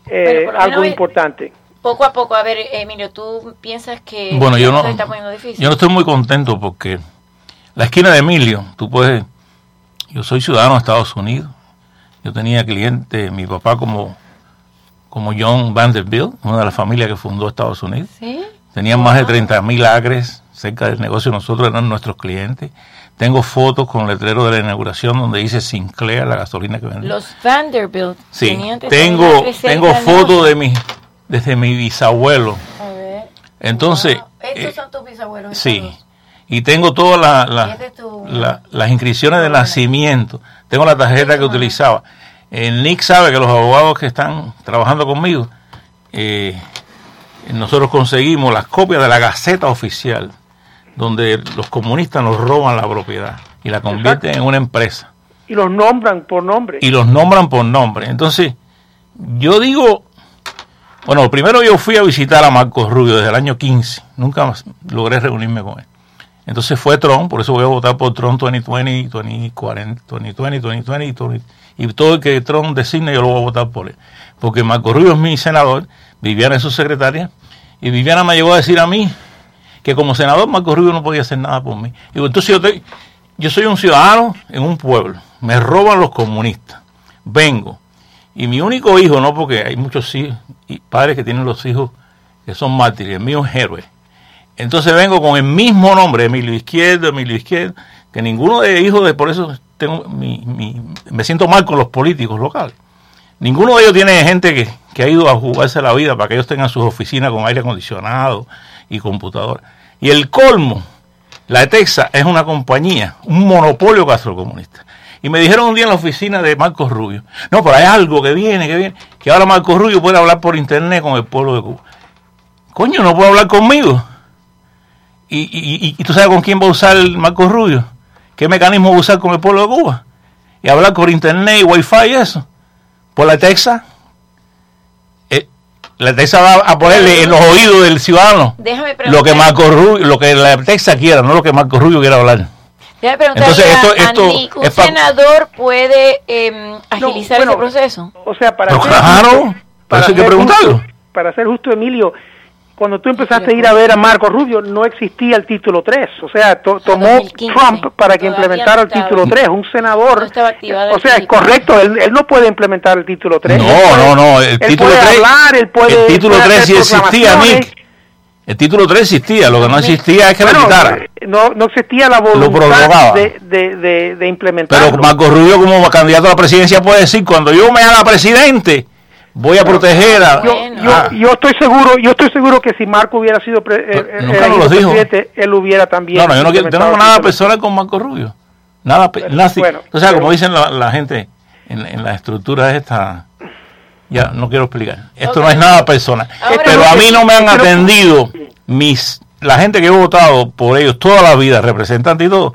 J: eh, algo
E: menos-
J: importante.
E: Poco a poco, a ver, Emilio, ¿tú piensas que
F: Bueno, yo no,
E: se está poniendo difícil?
F: yo no estoy muy contento porque la esquina de Emilio, tú puedes, yo soy ciudadano de Estados Unidos, yo tenía cliente, mi papá como, como John Vanderbilt, una de las familias que fundó Estados Unidos,
E: ¿Sí?
F: tenían más de 30 mil acres cerca del negocio, nosotros eran nuestros clientes, tengo fotos con letrero de la inauguración donde dice Sinclair, la gasolina que vendía.
E: Los Vanderbilt
F: Sí,
E: tenían
F: tengo, tengo fotos de mi, desde mi bisabuelo.
E: A ver.
F: Entonces,
E: Wow. Estos
F: eh,
E: son tus bisabuelos.
F: Sí, y tengo todas la-
E: este
F: la- las inscripciones de nacimiento, tengo la tarjeta que utilizaba. El Nick sabe que los abogados que están trabajando conmigo, eh, nosotros conseguimos las copias de la Gaceta Oficial, donde los comunistas nos roban la propiedad y la convierten en una empresa
J: Y los nombran por nombre.
F: y los nombran por nombre. Entonces, yo digo, bueno, primero yo fui a visitar a Marcos Rubio desde el año 15, nunca más logré reunirme con él. Entonces fue Trump, por eso voy a votar por Trump 2020, 2040, 2020, 2020 y, 20, y todo el que Trump designe yo lo voy a votar por él. Porque Marcos Rubio es mi senador, Viviana es su secretaria, y Viviana me llegó a decir a mí que como senador Marcos Rubio no podía hacer nada por mí. Digo, entonces yo, te- yo soy un ciudadano en un pueblo, me roban los comunistas, vengo, y mi único hijo, no porque hay muchos hijos y padres que tienen los hijos que son mártires, el mío es héroe. Entonces vengo con el mismo nombre, Emilio Izquierdo, Emilio Izquierdo, que ninguno de hijos de, por eso me siento mal con los políticos locales. Ninguno de ellos tiene gente que, que ha ido a jugarse la vida para que ellos tengan sus oficinas con aire acondicionado y computadora. Y el colmo, la Texas es una compañía, un monopolio gastrocomunista. Y me dijeron un día en la oficina de Marcos Rubio, no, pero hay algo que viene, que viene, que ahora Marcos Rubio puede hablar por internet con el pueblo de Cuba. Coño, no puede hablar conmigo. ¿Y, y, y- tú sabes con quién va a usar Marcos Rubio? ¿Qué mecanismo usar con el pueblo de Cuba? Y hablar por internet y wifi y eso. Por la Texas. Eh, la Texas va a ponerle en los oídos del ciudadano
E: Déjame
F: lo que. Marco Rubio, lo que la Texas quiera, no lo que Marco Rubio quiera hablar. Entonces, esto- esto
E: ¿un
F: es
E: senador puede em, agilizar
J: bueno,
E: ese proceso?
J: O sea, para
F: Pero
J: ser
F: claro,
J: justo-
F: para eso hay que preguntarlo.
J: justo- para ser justo, Emilio, cuando tú empezaste a ir a ver a Marco Rubio, no existía el título 3. O sea, to- tomó
E: 2015.
J: Trump para que implementara
E: no
J: el título 3. Un senador.
E: No estaba activado
J: o sea, es correcto, él, él no puede implementar el título 3.
F: No,
J: puede-
F: no, no, el título
J: puede
F: 3
J: hablar, él puede,
F: el título
J: puede
F: 3
J: hacer
F: sí existía. Nick. El título 3 existía, lo que no existía es que lo
J: Bueno,
F: quitara.
J: no, no existía la voluntad de, de, de, de implementarlo.
F: Pero Marco Rubio como candidato a la presidencia puede decir, cuando yo me haga presidente, voy a proteger a...
J: yo,
E: Bueno.
J: yo,
F: Ah.
J: yo estoy seguro yo estoy seguro que si Marco hubiera sido pre- eh, eh,
F: nunca lo dijo.
J: presidente él hubiera también
F: No, no, yo no quiero, tengo nada personal con Marco Rubio. Nada, pe-
J: Bueno,
F: nada así.
J: bueno,
F: o sea,
J: pero-
F: como dicen la, la gente en, en la estructura esta, ya no quiero explicar. Esto no es nada personal.
E: Ahora-
F: pero a mí no me han
J: Pero-
F: atendido mis la gente que he votado por ellos toda la vida, representantes y todo,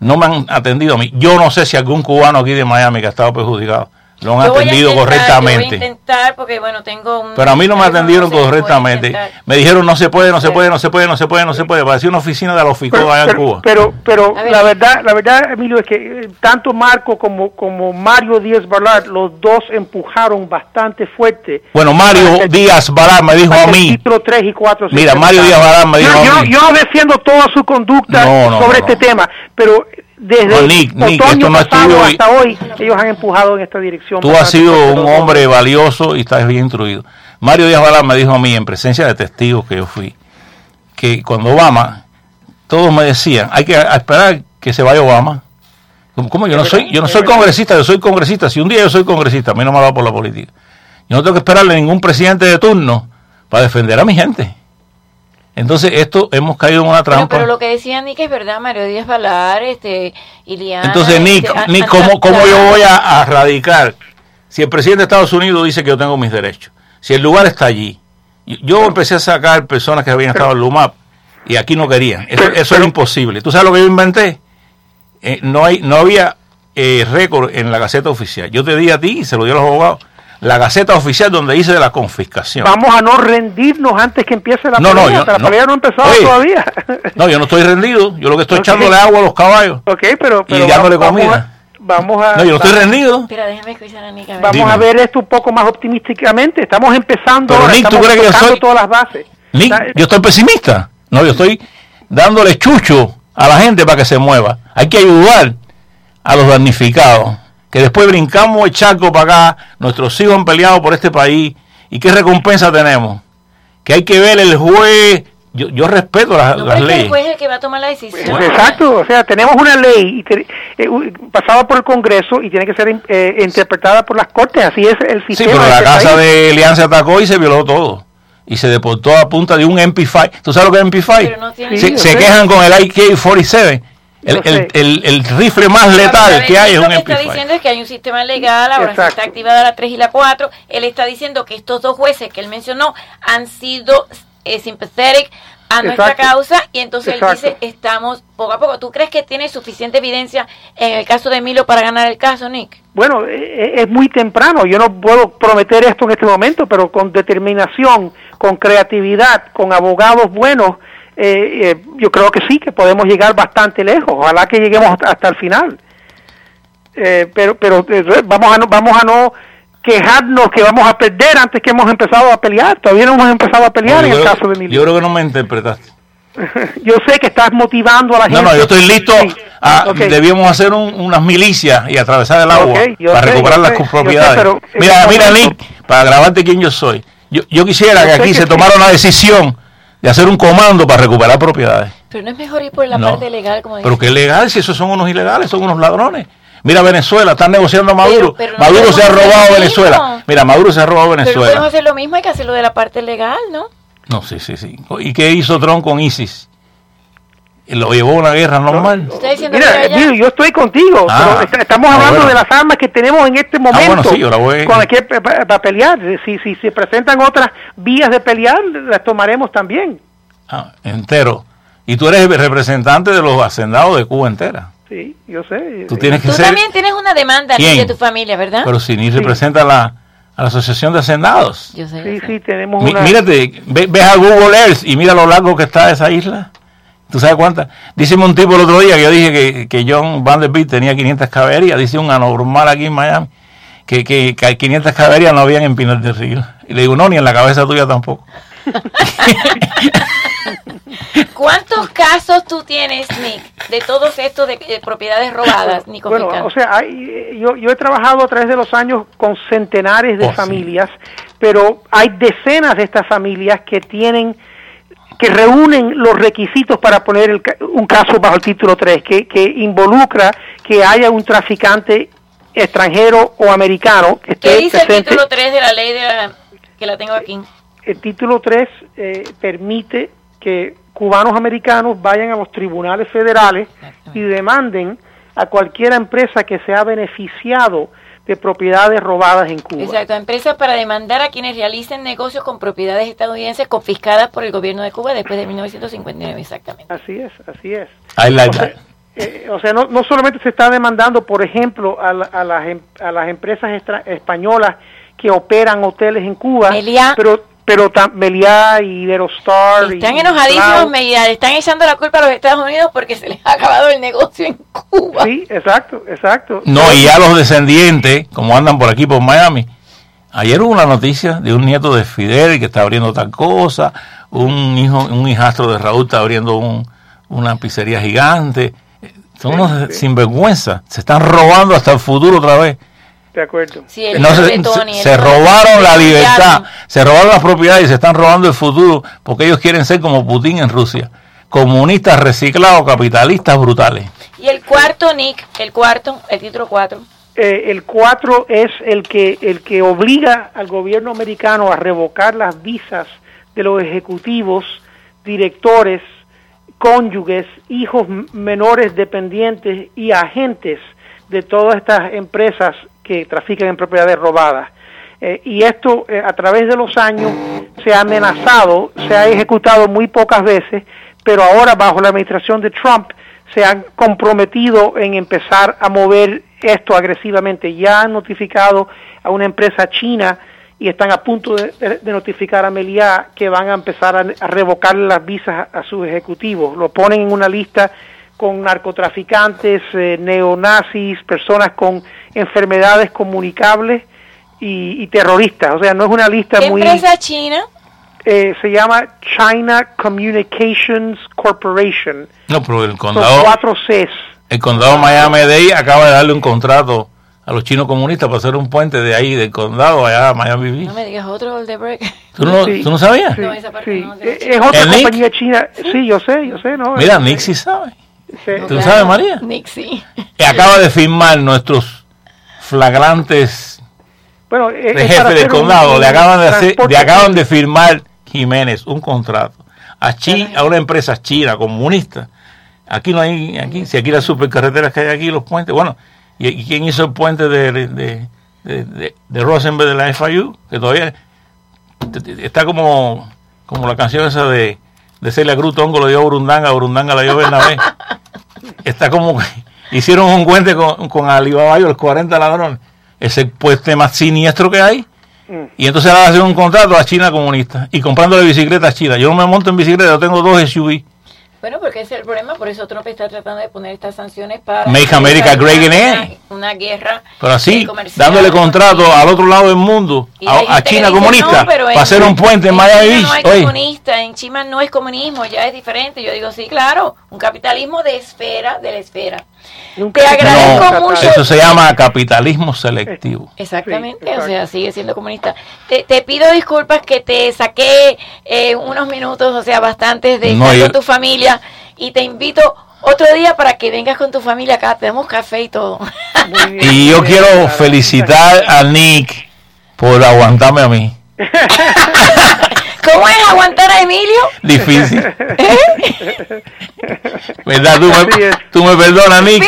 F: no me han atendido a mí. Yo no sé si algún cubano aquí de Miami que ha estado perjudicado lo han
E: Yo voy a
F: atendido
E: intentar, Yo voy a
F: correctamente.
E: intentar porque, bueno, tengo un...
F: Pero a mí no me
E: no
F: atendieron
E: a
F: correctamente. Me dijeron no se puede, no se puede, no se puede, no se puede, no se puede. Parecía una oficina de la OFICO
J: pero,
F: allá en
J: pero,
F: Cuba.
J: pero, pero
E: ver.
J: la verdad la verdad Emilio es que eh, tanto Marco como como Mario Díaz Balart los dos empujaron bastante fuerte
F: Bueno, Mario
J: que-
F: Díaz Barán me dijo a
J: el
F: mí,
J: título 3 y 4 se
F: Mira, Mario. Díaz Balart me dijo
J: yo,
F: a
J: yo,
F: mí.
J: yo no defiendo toda su conducta
F: No, no,
J: sobre
F: no,
J: este
F: no.
J: tema pero desde
F: No, Nick,
J: otoño
F: no
J: pasado hasta hoy, ellos han empujado en esta dirección.
F: Tú has sido un hombre valioso y estás bien instruido. Mario Díaz Balán me dijo a mí, en presencia de testigos que yo fui, que cuando Obama, todos me decían, hay que esperar que se vaya Obama. ¿Cómo-. Yo no soy, yo no soy congresista, yo soy congresista. Si un día yo soy congresista, a mí no me va por la política. Yo no tengo que esperarle a ningún presidente de turno para defender a mi gente. Entonces, esto hemos caído en una trampa.
E: pero lo que decía Nick es verdad, Mario Díaz Valar, este, Iliana.
F: Entonces, Nick,
E: este,
F: Nick ¿cómo, cómo yo voy a, a radicar? Si el presidente de Estados Unidos dice que yo tengo mis derechos, si el lugar está allí, yo, yo empecé a sacar personas que habían estado en LUMAP y aquí no querían. Eso, eso era imposible. ¿Tú sabes lo que yo inventé? Eh, no, hay, no había eh, récord en la Gaceta Oficial. Yo te di a ti y se lo di a los abogados. La Gaceta Oficial donde dice de la confiscación.
J: Vamos a no rendirnos antes que empiece la
F: No, no,
J: pelea.
F: yo-
J: la
F: no.
J: pelea no ha empezado
F: Oye,
J: todavía.
F: No, yo no estoy rendido. Yo lo que estoy
J: Ok.
F: echándole agua a los caballos.
J: ok, pero, pero
F: y dándole
J: vamos,
F: comida.
J: Vamos a,
F: No, yo no estoy rendido.
E: Espera, déjame escuchar a Nick. a ver.
J: Vamos
F: Dime.
J: a ver esto un poco más optimísticamente. Estamos empezando,
F: Pero,
J: ahora,
F: Nick, ¿tú crees que yo soy-
J: todas las bases.
F: Nick, yo estoy pesimista. No, yo estoy dándole chucho a la gente para que se mueva. Hay que ayudar a los damnificados. Que después brincamos el charco para acá, nuestros hijos han peleado por este país. ¿Y qué recompensa tenemos? Que hay que ver el juez. Yo, yo respeto las,
E: No,
F: las
E: pero es que el
F: leyes.
E: juez es el que va a tomar la decisión.
J: Exacto, o sea, tenemos una ley y te- eh, pasada por el Congreso y tiene que ser eh, interpretada por las Cortes, así es el
F: Sí,
J: sistema.
F: pero
J: de
F: la
J: este
F: casa
J: país.
F: de Elian se atacó y se violó todo. Y se deportó a punta de un MP5. ¿Tú sabes lo que es MP5?
E: Pero no tiene-
F: se
J: Sí,
F: se quejan con el AK-47. El, el, el- el rifle más letal que hay es
E: Nick
F: un
E: Lo que está
F: MP5.
E: diciendo es que hay un sistema legal, ahora se
J: Exacto.
E: está activada la 3 y la 4. Él está diciendo que estos dos jueces que él mencionó han sido eh, sympathetic a nuestra
J: Exacto.
E: causa y entonces
J: Exacto.
E: él dice, estamos poco a poco. ¿Tú crees que tiene suficiente evidencia en el caso de Milo para ganar el caso, Nick?
J: Bueno, eh, es muy temprano, yo no puedo prometer esto en este momento, pero con determinación, con creatividad, con abogados buenos, eh, eh, yo creo que sí, que podemos llegar bastante lejos, ojalá que lleguemos hasta, el final. Eh, pero pero eh, vamos a no, vamos a no quejarnos que vamos a perder antes que hemos empezado a pelear, todavía no hemos empezado a pelear
F: No,
J: en el
F: creo,
J: caso de Emilio.
F: yo creo que no me interpretaste.
J: Yo sé que estás motivando a la
F: No,
J: gente.
F: no, yo estoy listo.
J: Sí.
F: A,
J: Ok.
F: Debíamos hacer un- unas milicias y atravesar el agua para
J: sé,
F: recuperar las
J: sé, yo sé,
F: propiedades.
J: pero
F: mira,
J: este
F: mira, Nick, para grabarte quién yo soy. Yo, yo quisiera
J: Yo
F: que aquí
J: que
F: se
J: sí.
F: tomara una decisión de hacer un comando para recuperar propiedades.
E: Pero no es mejor ir por la
F: No.
E: parte legal, como
F: Pero es legal si esos son unos ilegales, son unos ladrones. Mira Venezuela, están negociando a Maduro.
E: pero
F: Maduro se ha robado Venezuela. Mira, Maduro se ha robado
E: Pero
F: Venezuela.
E: podemos hacer lo mismo, hay que hacerlo de la parte legal, ¿no?
F: No, sí, sí, sí. ¿Y qué hizo Trump con ISIS? Lo llevó a una guerra normal.
E: Diciendo
J: Mira, yo estoy contigo,
F: Ah.
J: pero estamos
F: Ah,
J: hablando
F: bueno.
J: de las armas que tenemos en este momento.
F: bueno, sí, yo la voy-
J: Con las que para pelear. Si, si se presentan otras vías de pelear, las tomaremos también.
F: Ah, entero. Y tú eres el representante de los hacendados de Cuba entera.
J: Sí, yo sé.
F: Tú tienes que
E: Tú
F: ser.
E: también tienes una demanda de tu familia, ¿verdad?
F: Pero si ni representa a la, a la Asociación de Hacendados.
E: Yo sé.
J: Sí,
E: yo sé.
J: sí, tenemos
F: Mi-
J: una...
F: mírate, ve- ves a Google Earth y mira lo largo que está esa isla. ¿Tú sabes cuántas? Dice un tipo el otro día que yo dije que, que John Vanderbilt tenía 500 caballerías. Dice un anormal aquí en Miami que, que, que 500 caballerías no habían en Pinar del Río. Y le digo, no, ni en la cabeza tuya tampoco.
E: ¿Cuántos casos tú tienes, Nick, de todos estos de, de propiedades robadas, Nico
J: Bueno, o sea, hay- eh, yo, yo he trabajado a través de los años con centenares de
F: Oh, sí.
J: familias, pero hay decenas de estas familias que tienen que reúnen los requisitos para poner el un caso bajo el título 3, que, que involucra que haya un traficante extranjero o americano que esté
E: ¿Qué dice el
J: presente.
E: título 3 de la ley de la- que la tengo aquí?
J: El título 3 eh, permite que cubanos americanos vayan a los tribunales federales y demanden a cualquier empresa que se ha beneficiado de propiedades robadas en Cuba.
E: Exacto, empresas para demandar a quienes realicen negocios con propiedades estadounidenses confiscadas por el gobierno de Cuba después de 1959, exactamente.
J: Así es, así es.
F: I like
J: O sea, eh, o sea, no, no solamente se está demandando, por ejemplo, a, la- a las, em- a las empresas extra- españolas que operan hoteles en Cuba,
E: Meliá.
J: pero pero Meliá y Iberostar
E: Están
J: y
E: enojadísimos,
J: Blau.
E: me le están echando la culpa a los Estados Unidos porque se les ha acabado el negocio en Cuba.
J: Sí, exacto, exacto.
F: No, y ya los descendientes, como andan por aquí, por Miami. Ayer hubo una noticia de un nieto de Fidel que está abriendo tal cosa, un hijo, un hijastro de Raúl está abriendo un- una pizzería gigante. Son unos sinvergüenza. Se están robando hasta el futuro otra vez.
J: De acuerdo.
E: Sí,
F: No, se, se-
E: el
F: se
E: Betoni,
F: robaron la libertad, se robaron las propiedades y se están robando el futuro porque ellos quieren ser como Putin en Rusia. Comunistas reciclados, capitalistas brutales.
E: Y el cuarto, Nick, el cuarto, el título cuatro.
J: Eh, el 4 es el que, el que obliga al gobierno americano a revocar las visas de los ejecutivos, directores, cónyuges, hijos menores dependientes y agentes de todas estas empresas que trafican en propiedades robadas. Eh, y esto eh, a través de los años se ha amenazado, se ha ejecutado muy pocas veces, pero ahora bajo la administración de Trump se han comprometido en empezar a mover esto agresivamente. Ya han notificado a una empresa china y están a punto de, notificar a Meliá que van a empezar a, revocar las visas a sus ejecutivos. Lo ponen en una lista con narcotraficantes, eh, neonazis, personas con enfermedades comunicables y, y terroristas. O sea, no es una lista
E: ¿Qué
J: muy...
E: empresa china?
J: eh, se llama China Communications Corporation.
F: No, pero el
J: Son
F: condado,
J: cuatro Cs.
F: el condado Miami-Dade acaba de darle un contrato a los chinos comunistas para hacer un puente de ahí, del condado allá a Miami Beach.
E: No me digas otro, el de break.
F: ¿Tú no,
J: Sí.
F: ¿tú no sabías?
J: Sí,
E: No, esa parte
J: sí.
E: no,
J: Eh, Es otra
F: ¿El Nick?
J: compañía china. Sí, yo sé, yo sé, ¿no?
F: Mira, Nick sí sabe.
J: Sí.
F: ¿Tú sabes, María?
E: Nick, sí.
F: Que acaba de firmar nuestros flagrantes
J: Bueno, eh, es
F: de jefe del condado
J: un
F: le acaban de hacer, le acaban de firmar Jiménez un contrato a Chi, a una empresa china comunista. Aquí no hay, aquí, si aquí las supercarreteras que hay aquí, los puentes, bueno, ¿y, y quién hizo el puente de, de, de, de, de Rosenberg de la FIU? Que todavía está como, como la canción esa de, de Celia Cruz, Tongo lo dio a Burundanga, Burundanga la dio Bernabé. está como que hicieron un puente con, con Alibaba y los 40 ladrones. Es el puente más siniestro que hay.
J: Mm.
F: Y entonces ahora hacen un contrato a China comunista y comprándole bicicletas a China. Yo no me monto en bicicleta, yo tengo dos SUV.
E: Bueno, porque ese es el problema, por eso Trump está tratando de poner estas sanciones para...
F: Make America Great
E: una,
F: Again.
E: Una guerra
F: Pero así, dándole contrato al otro lado del mundo, a, a China
E: dice,
F: comunista,
E: "No, pero
F: para hacer un puente en
E: en
F: Miami Beach.
E: no hay
F: Oye,
E: comunista, en China no es comunismo, ya es diferente. Yo digo, sí, claro, un capitalismo de esfera, de la esfera.
J: Nunca
E: Te agradezco
J: trata-
E: mucho.
F: eso se llama capitalismo selectivo.
E: Exactamente,
J: Sí,
E: o sea, sigue siendo comunista. Te, te pido disculpas que te saqué eh, unos minutos, o sea, bastantes de
F: No,
E: estar
F: yo-
E: con tu familia y te invito otro día para que vengas con tu familia acá, te damos café y todo.
J: Muy bien,
F: Y yo
J: bien,
F: quiero
J: claro.
F: felicitar a Nick por aguantarme a mí.
E: ¿Cómo es aguantar a Emilio?
F: Difícil. ¿Verdad? Tú me, tú me perdonas, Nick.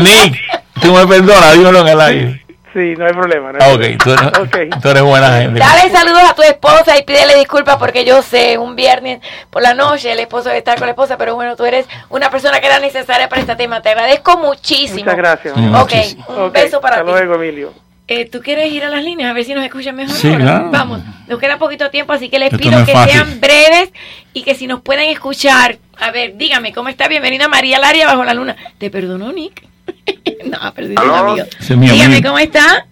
F: Nick, tú me perdonas, dímelo en el aire.
J: Sí, no hay problema. no hay
F: Ah,
J: problema.
F: ok, tú eres,
J: Ok.
F: tú eres buena gente.
E: Dale saludos a tu esposa y pídele disculpas porque yo sé, un viernes por la noche el esposo debe estar con la esposa, pero bueno, tú eres una persona que era necesaria para este tema. Te agradezco muchísimo.
J: Muchas gracias.
F: Mm.
E: Ok,
F: Muchísimo.
E: un beso para
J: hasta
E: ti.
J: luego, Emilio.
E: Eh, ¿Tú quieres ir a las líneas a ver si nos escuchan mejor?
F: Sí,
E: ahora?
F: claro.
E: Vamos, nos queda poquito tiempo, así que les
F: Esto
E: pido que
F: fácil.
E: sean breves y que si nos pueden escuchar. A ver, dígame, ¿cómo está? Bienvenida María Laria bajo la luna. ¿Te perdonó, Nick? no, pero sí,
H: ¿Aló?
E: amigo. Dígame,
F: amigo.
E: ¿cómo está?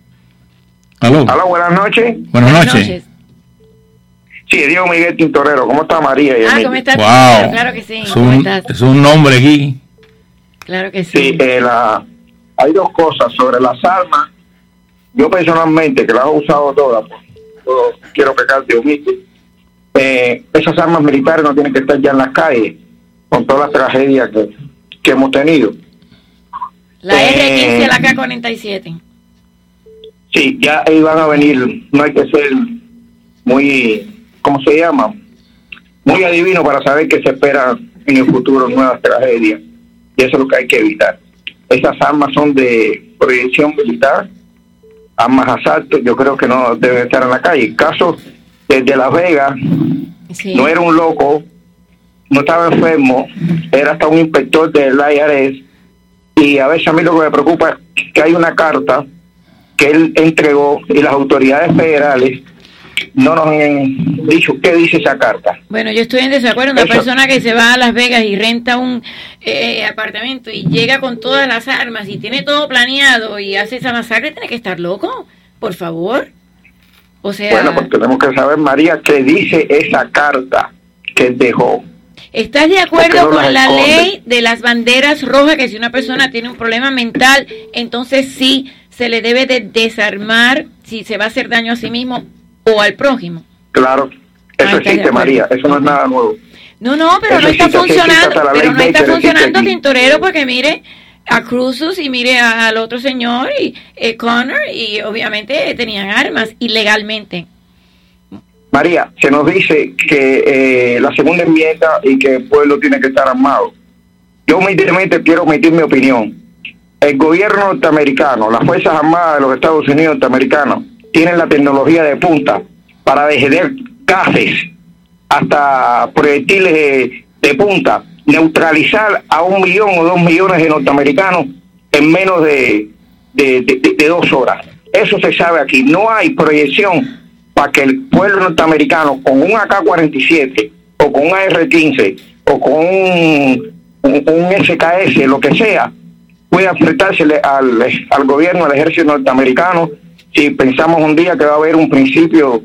F: Aló.
H: Hola, buenas noches.
F: Buenas noches.
H: Sí, Diego Miguel Tintorero. ¿Cómo está María y
E: Ah? ¿cómo estás?
F: Wow.
E: Claro que sí.
F: Es
E: ¿Cómo
F: un,
E: estás?
F: es un nombre aquí.
E: Claro que sí.
H: Sí, eh, la, hay dos cosas sobre las armas. Yo personalmente, que las he usado todas, pues, yo quiero pecar de humilde. Eh, esas armas militares no tienen que estar ya en las calles, con todas las tragedias que, que hemos tenido.
E: La
H: Eh,
E: R15 y la K47.
H: Sí, ya ahí van a venir, no hay que ser muy, ¿cómo se llama? Muy adivino para saber que se espera en el futuro nuevas tragedias. Y eso es lo que hay que evitar. Esas armas son de proyección militar, armas asalto, yo creo que no deben estar en la calle. El caso desde Las Vegas,
E: Sí.
H: no era un loco, no estaba enfermo, era hasta un inspector del IRS. Y a veces a mí lo que me preocupa es que hay una carta que él entregó y las autoridades federales no nos han dicho qué dice esa carta.
E: Bueno, yo estoy en desacuerdo. Una
H: Eso.
E: persona que se va a Las Vegas y renta un eh, apartamento y llega con todas las armas y tiene todo planeado y hace esa masacre, tiene que estar loco. Por favor. O sea,
H: Bueno, pues tenemos que saber, María, qué dice esa carta que dejó.
E: ¿Estás de
H: ¿Por
E: acuerdo
H: no
E: con la ley de las banderas rojas que si una persona tiene un problema mental, entonces sí se le debe de desarmar si se va a hacer daño a sí mismo o al prójimo?
H: Claro, eso existe. María, eso no es nada nuevo.
E: No, no, pero
H: Eso
E: no está
H: existe,
E: funcionando, pero no está funcionando. Tintorero porque mire a Cruzus y mire al otro señor y eh, Connor y obviamente tenían armas ilegalmente.
H: María, se nos dice que eh, la segunda enmienda y que el pueblo tiene que estar armado. Yo humildemente quiero emitir mi opinión. El gobierno norteamericano, las Fuerzas Armadas de los Estados Unidos norteamericanos, tienen la tecnología de punta para detener gases hasta proyectiles de, punta, neutralizar a un millón o dos millones de norteamericanos en menos de dos horas. Eso se sabe aquí. No hay proyección para que el pueblo norteamericano con un AK-47 o con un AR-15 o con un, un- un SKS, lo que sea, pueda enfrentársele al, al gobierno, al ejército norteamericano, si pensamos un día que va a haber un principio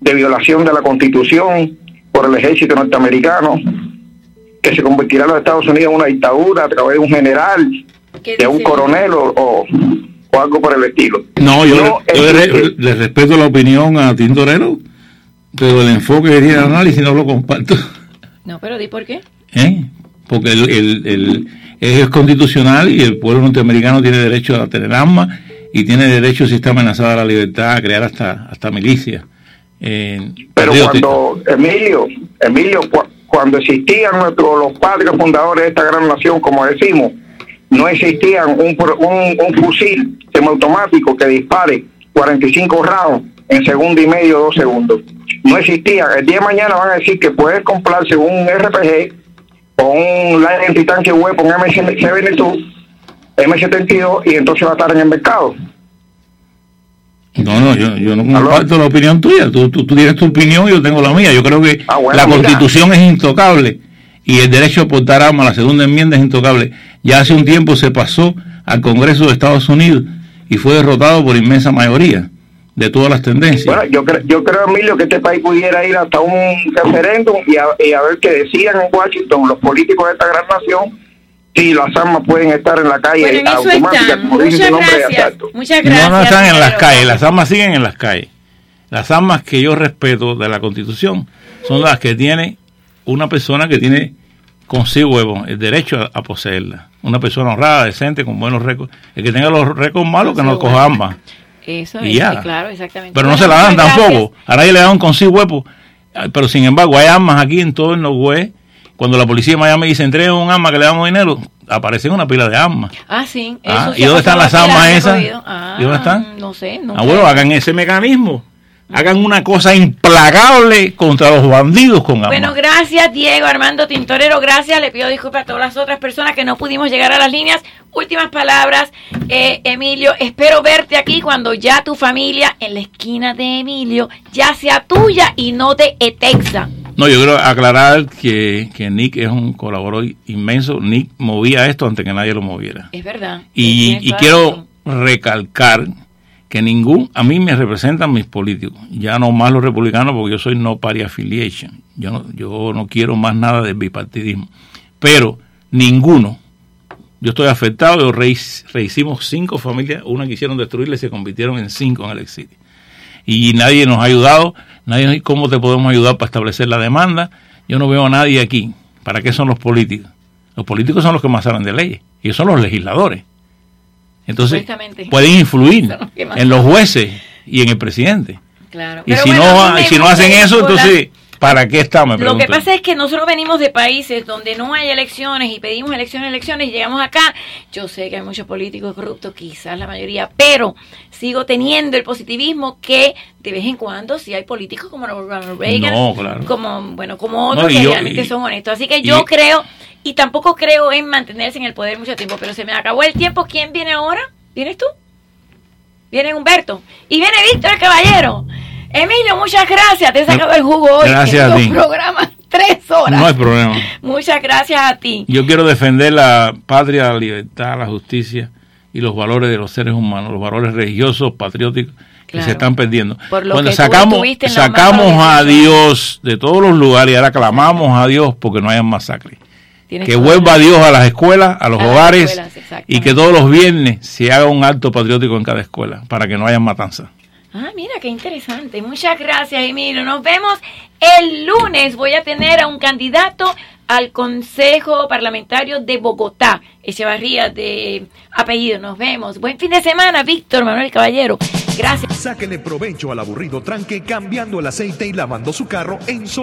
H: de violación de la constitución por el ejército norteamericano, que se convertirá a los Estados Unidos en una dictadura a través de un general, de un coronel o, o- o algo por el estilo.
F: No, yo,
H: No,
F: le, yo le
H: existe-
F: re- le respeto la opinión a Tintorero, pero el enfoque que tiene el análisis no lo comparto.
E: No, pero di por qué.
F: ¿eh? Porque el, el- el- es constitucional y el pueblo norteamericano tiene derecho a tener armas y tiene derecho, si está amenazada la libertad, a crear hasta, hasta milicias. eh,
H: Pero cuando, Emilio, Emilio, cu- cuando existían nuestros, los padres fundadores de esta gran nación, como decimos, no existían un, un, un fusil semiautomático que dispare 45 rounds en segundo y medio, dos segundos. No existía. El día de mañana van a decir que puedes comprarse un RPG o un Light Anti-Tank Weapon M72, M72 y entonces va a estar en el mercado.
F: No, no, yo, yo no comparto la opinión tuya. Tú, tú, tú tienes tu opinión y yo tengo la mía. Yo creo que
H: Ah, bueno,
F: la
H: mira.
F: constitución es intocable y el derecho a portar armas, la segunda enmienda es intocable. Ya hace un tiempo se pasó al Congreso de Estados Unidos y fue derrotado por inmensa mayoría de todas las tendencias.
H: Bueno, yo, cre- yo creo, Emilio, que este país pudiera ir hasta un referéndum y a, y a ver qué decían en Washington los políticos de esta gran nación si las armas pueden estar en la calle
E: Bueno,
H: automáticas, como dice
E: Muchas
H: su nombre de asalto.
E: Muchas gracias.
F: no, no están en las calles, las armas siguen en las calles. Las armas que yo respeto de la Constitución son las que tiene una persona que tiene consigo huevo, el derecho a, a poseerla. Una persona honrada, decente, con buenos récords. El que tenga los récords malos, que no coja armas.
E: Eso
F: Y
E: es,
F: ya.
E: claro, exactamente.
F: Pero no se la dan tampoco.
E: gracias.
F: A nadie le dan consigo huevo. Ah, Pero sin embargo, hay armas aquí en todo el Nogüe. Cuando la policía de Miami dice entrega un arma que le damos dinero, aparecen una pila de armas.
E: Ah, sí.
F: Ah, ¿y dónde están las armas esas?
E: Ah,
F: ¿Y dónde están?
E: No sé. No
F: Ah, bueno, hagan ese mecanismo. Hagan una cosa implacable contra los bandidos con armas.
E: Bueno, gracias Diego Armando Tintorero, gracias. Le pido disculpas a todas las otras personas que no pudimos llegar a las líneas. Últimas palabras, eh, Emilio, espero verte aquí cuando ya tu familia en la esquina de Emilio ya sea tuya y no de Etexa.
F: No, yo quiero aclarar que, que Nick es un colaborador inmenso. Nick movía esto antes que nadie lo moviera.
E: Es verdad.
F: Y, quiero recalcar que ningún, a mí me representan mis políticos, ya no más los republicanos porque yo soy no party affiliation, yo no, yo no quiero más nada del bipartidismo, pero ninguno, yo estoy afectado, yo rehic- rehicimos cinco familias, una quisieron destruirla y se convirtieron en cinco en el exilio. Y nadie nos ha ayudado, nadie nos dice cómo te podemos ayudar para establecer la demanda, yo no veo a nadie aquí, ¿para qué son los políticos? Los políticos son los que más saben de leyes, ellos son los legisladores. Entonces, pueden influir en los jueces y en el presidente.
E: Claro.
F: Y
E: Pero
F: si,
E: bueno,
F: no, y si no hacen eso, entonces, ¿para qué estamos?
E: Lo que pasa es que nosotros venimos de países donde no hay elecciones y pedimos elecciones, elecciones y llegamos acá. Yo sé que hay muchos políticos corruptos, quizás la mayoría, pero sigo teniendo el positivismo que de vez en cuando sí hay políticos como Ronald Reagan,
F: No, claro.
E: como bueno, como otros
F: No, y
E: que realmente
F: y-
E: son honestos. Así que
F: y-
E: yo creo y tampoco creo en mantenerse en el poder mucho tiempo, pero se me acabó el tiempo. ¿Quién viene ahora? ¿Vienes tú? Viene Humberto y viene Víctor el Caballero. Emilio, muchas gracias. Te he sacado el jugo hoy.
F: Gracias
E: en
F: a ti.
E: programas, tres horas.
F: No hay problema.
E: Muchas gracias a ti.
F: Yo quiero defender la patria, la libertad, la justicia y los valores de los seres humanos, los valores religiosos, patrióticos
E: Claro.
F: se están perdiendo.
E: Por lo
F: Cuando
E: que
F: sacamos, sacamos a Dios de todos los lugares y ahora clamamos a Dios porque no hayan masacre.
E: Tienes
F: Que vuelva
E: la-
F: Dios a las escuelas, a los
E: A
F: hogares
E: escuelas,
F: y que todos los viernes se haga un acto patriótico en cada escuela para que no haya matanza.
E: Ah, mira, qué interesante. Muchas gracias, Emilio. Nos vemos el lunes. Voy a tener a un candidato al Consejo Parlamentario de Bogotá, Echevarría de apellido. Nos vemos. Buen fin de semana, Víctor Manuel Caballero. Gracias.
C: Sáquele provecho al aburrido tranque cambiando el aceite y lavando su carro en solo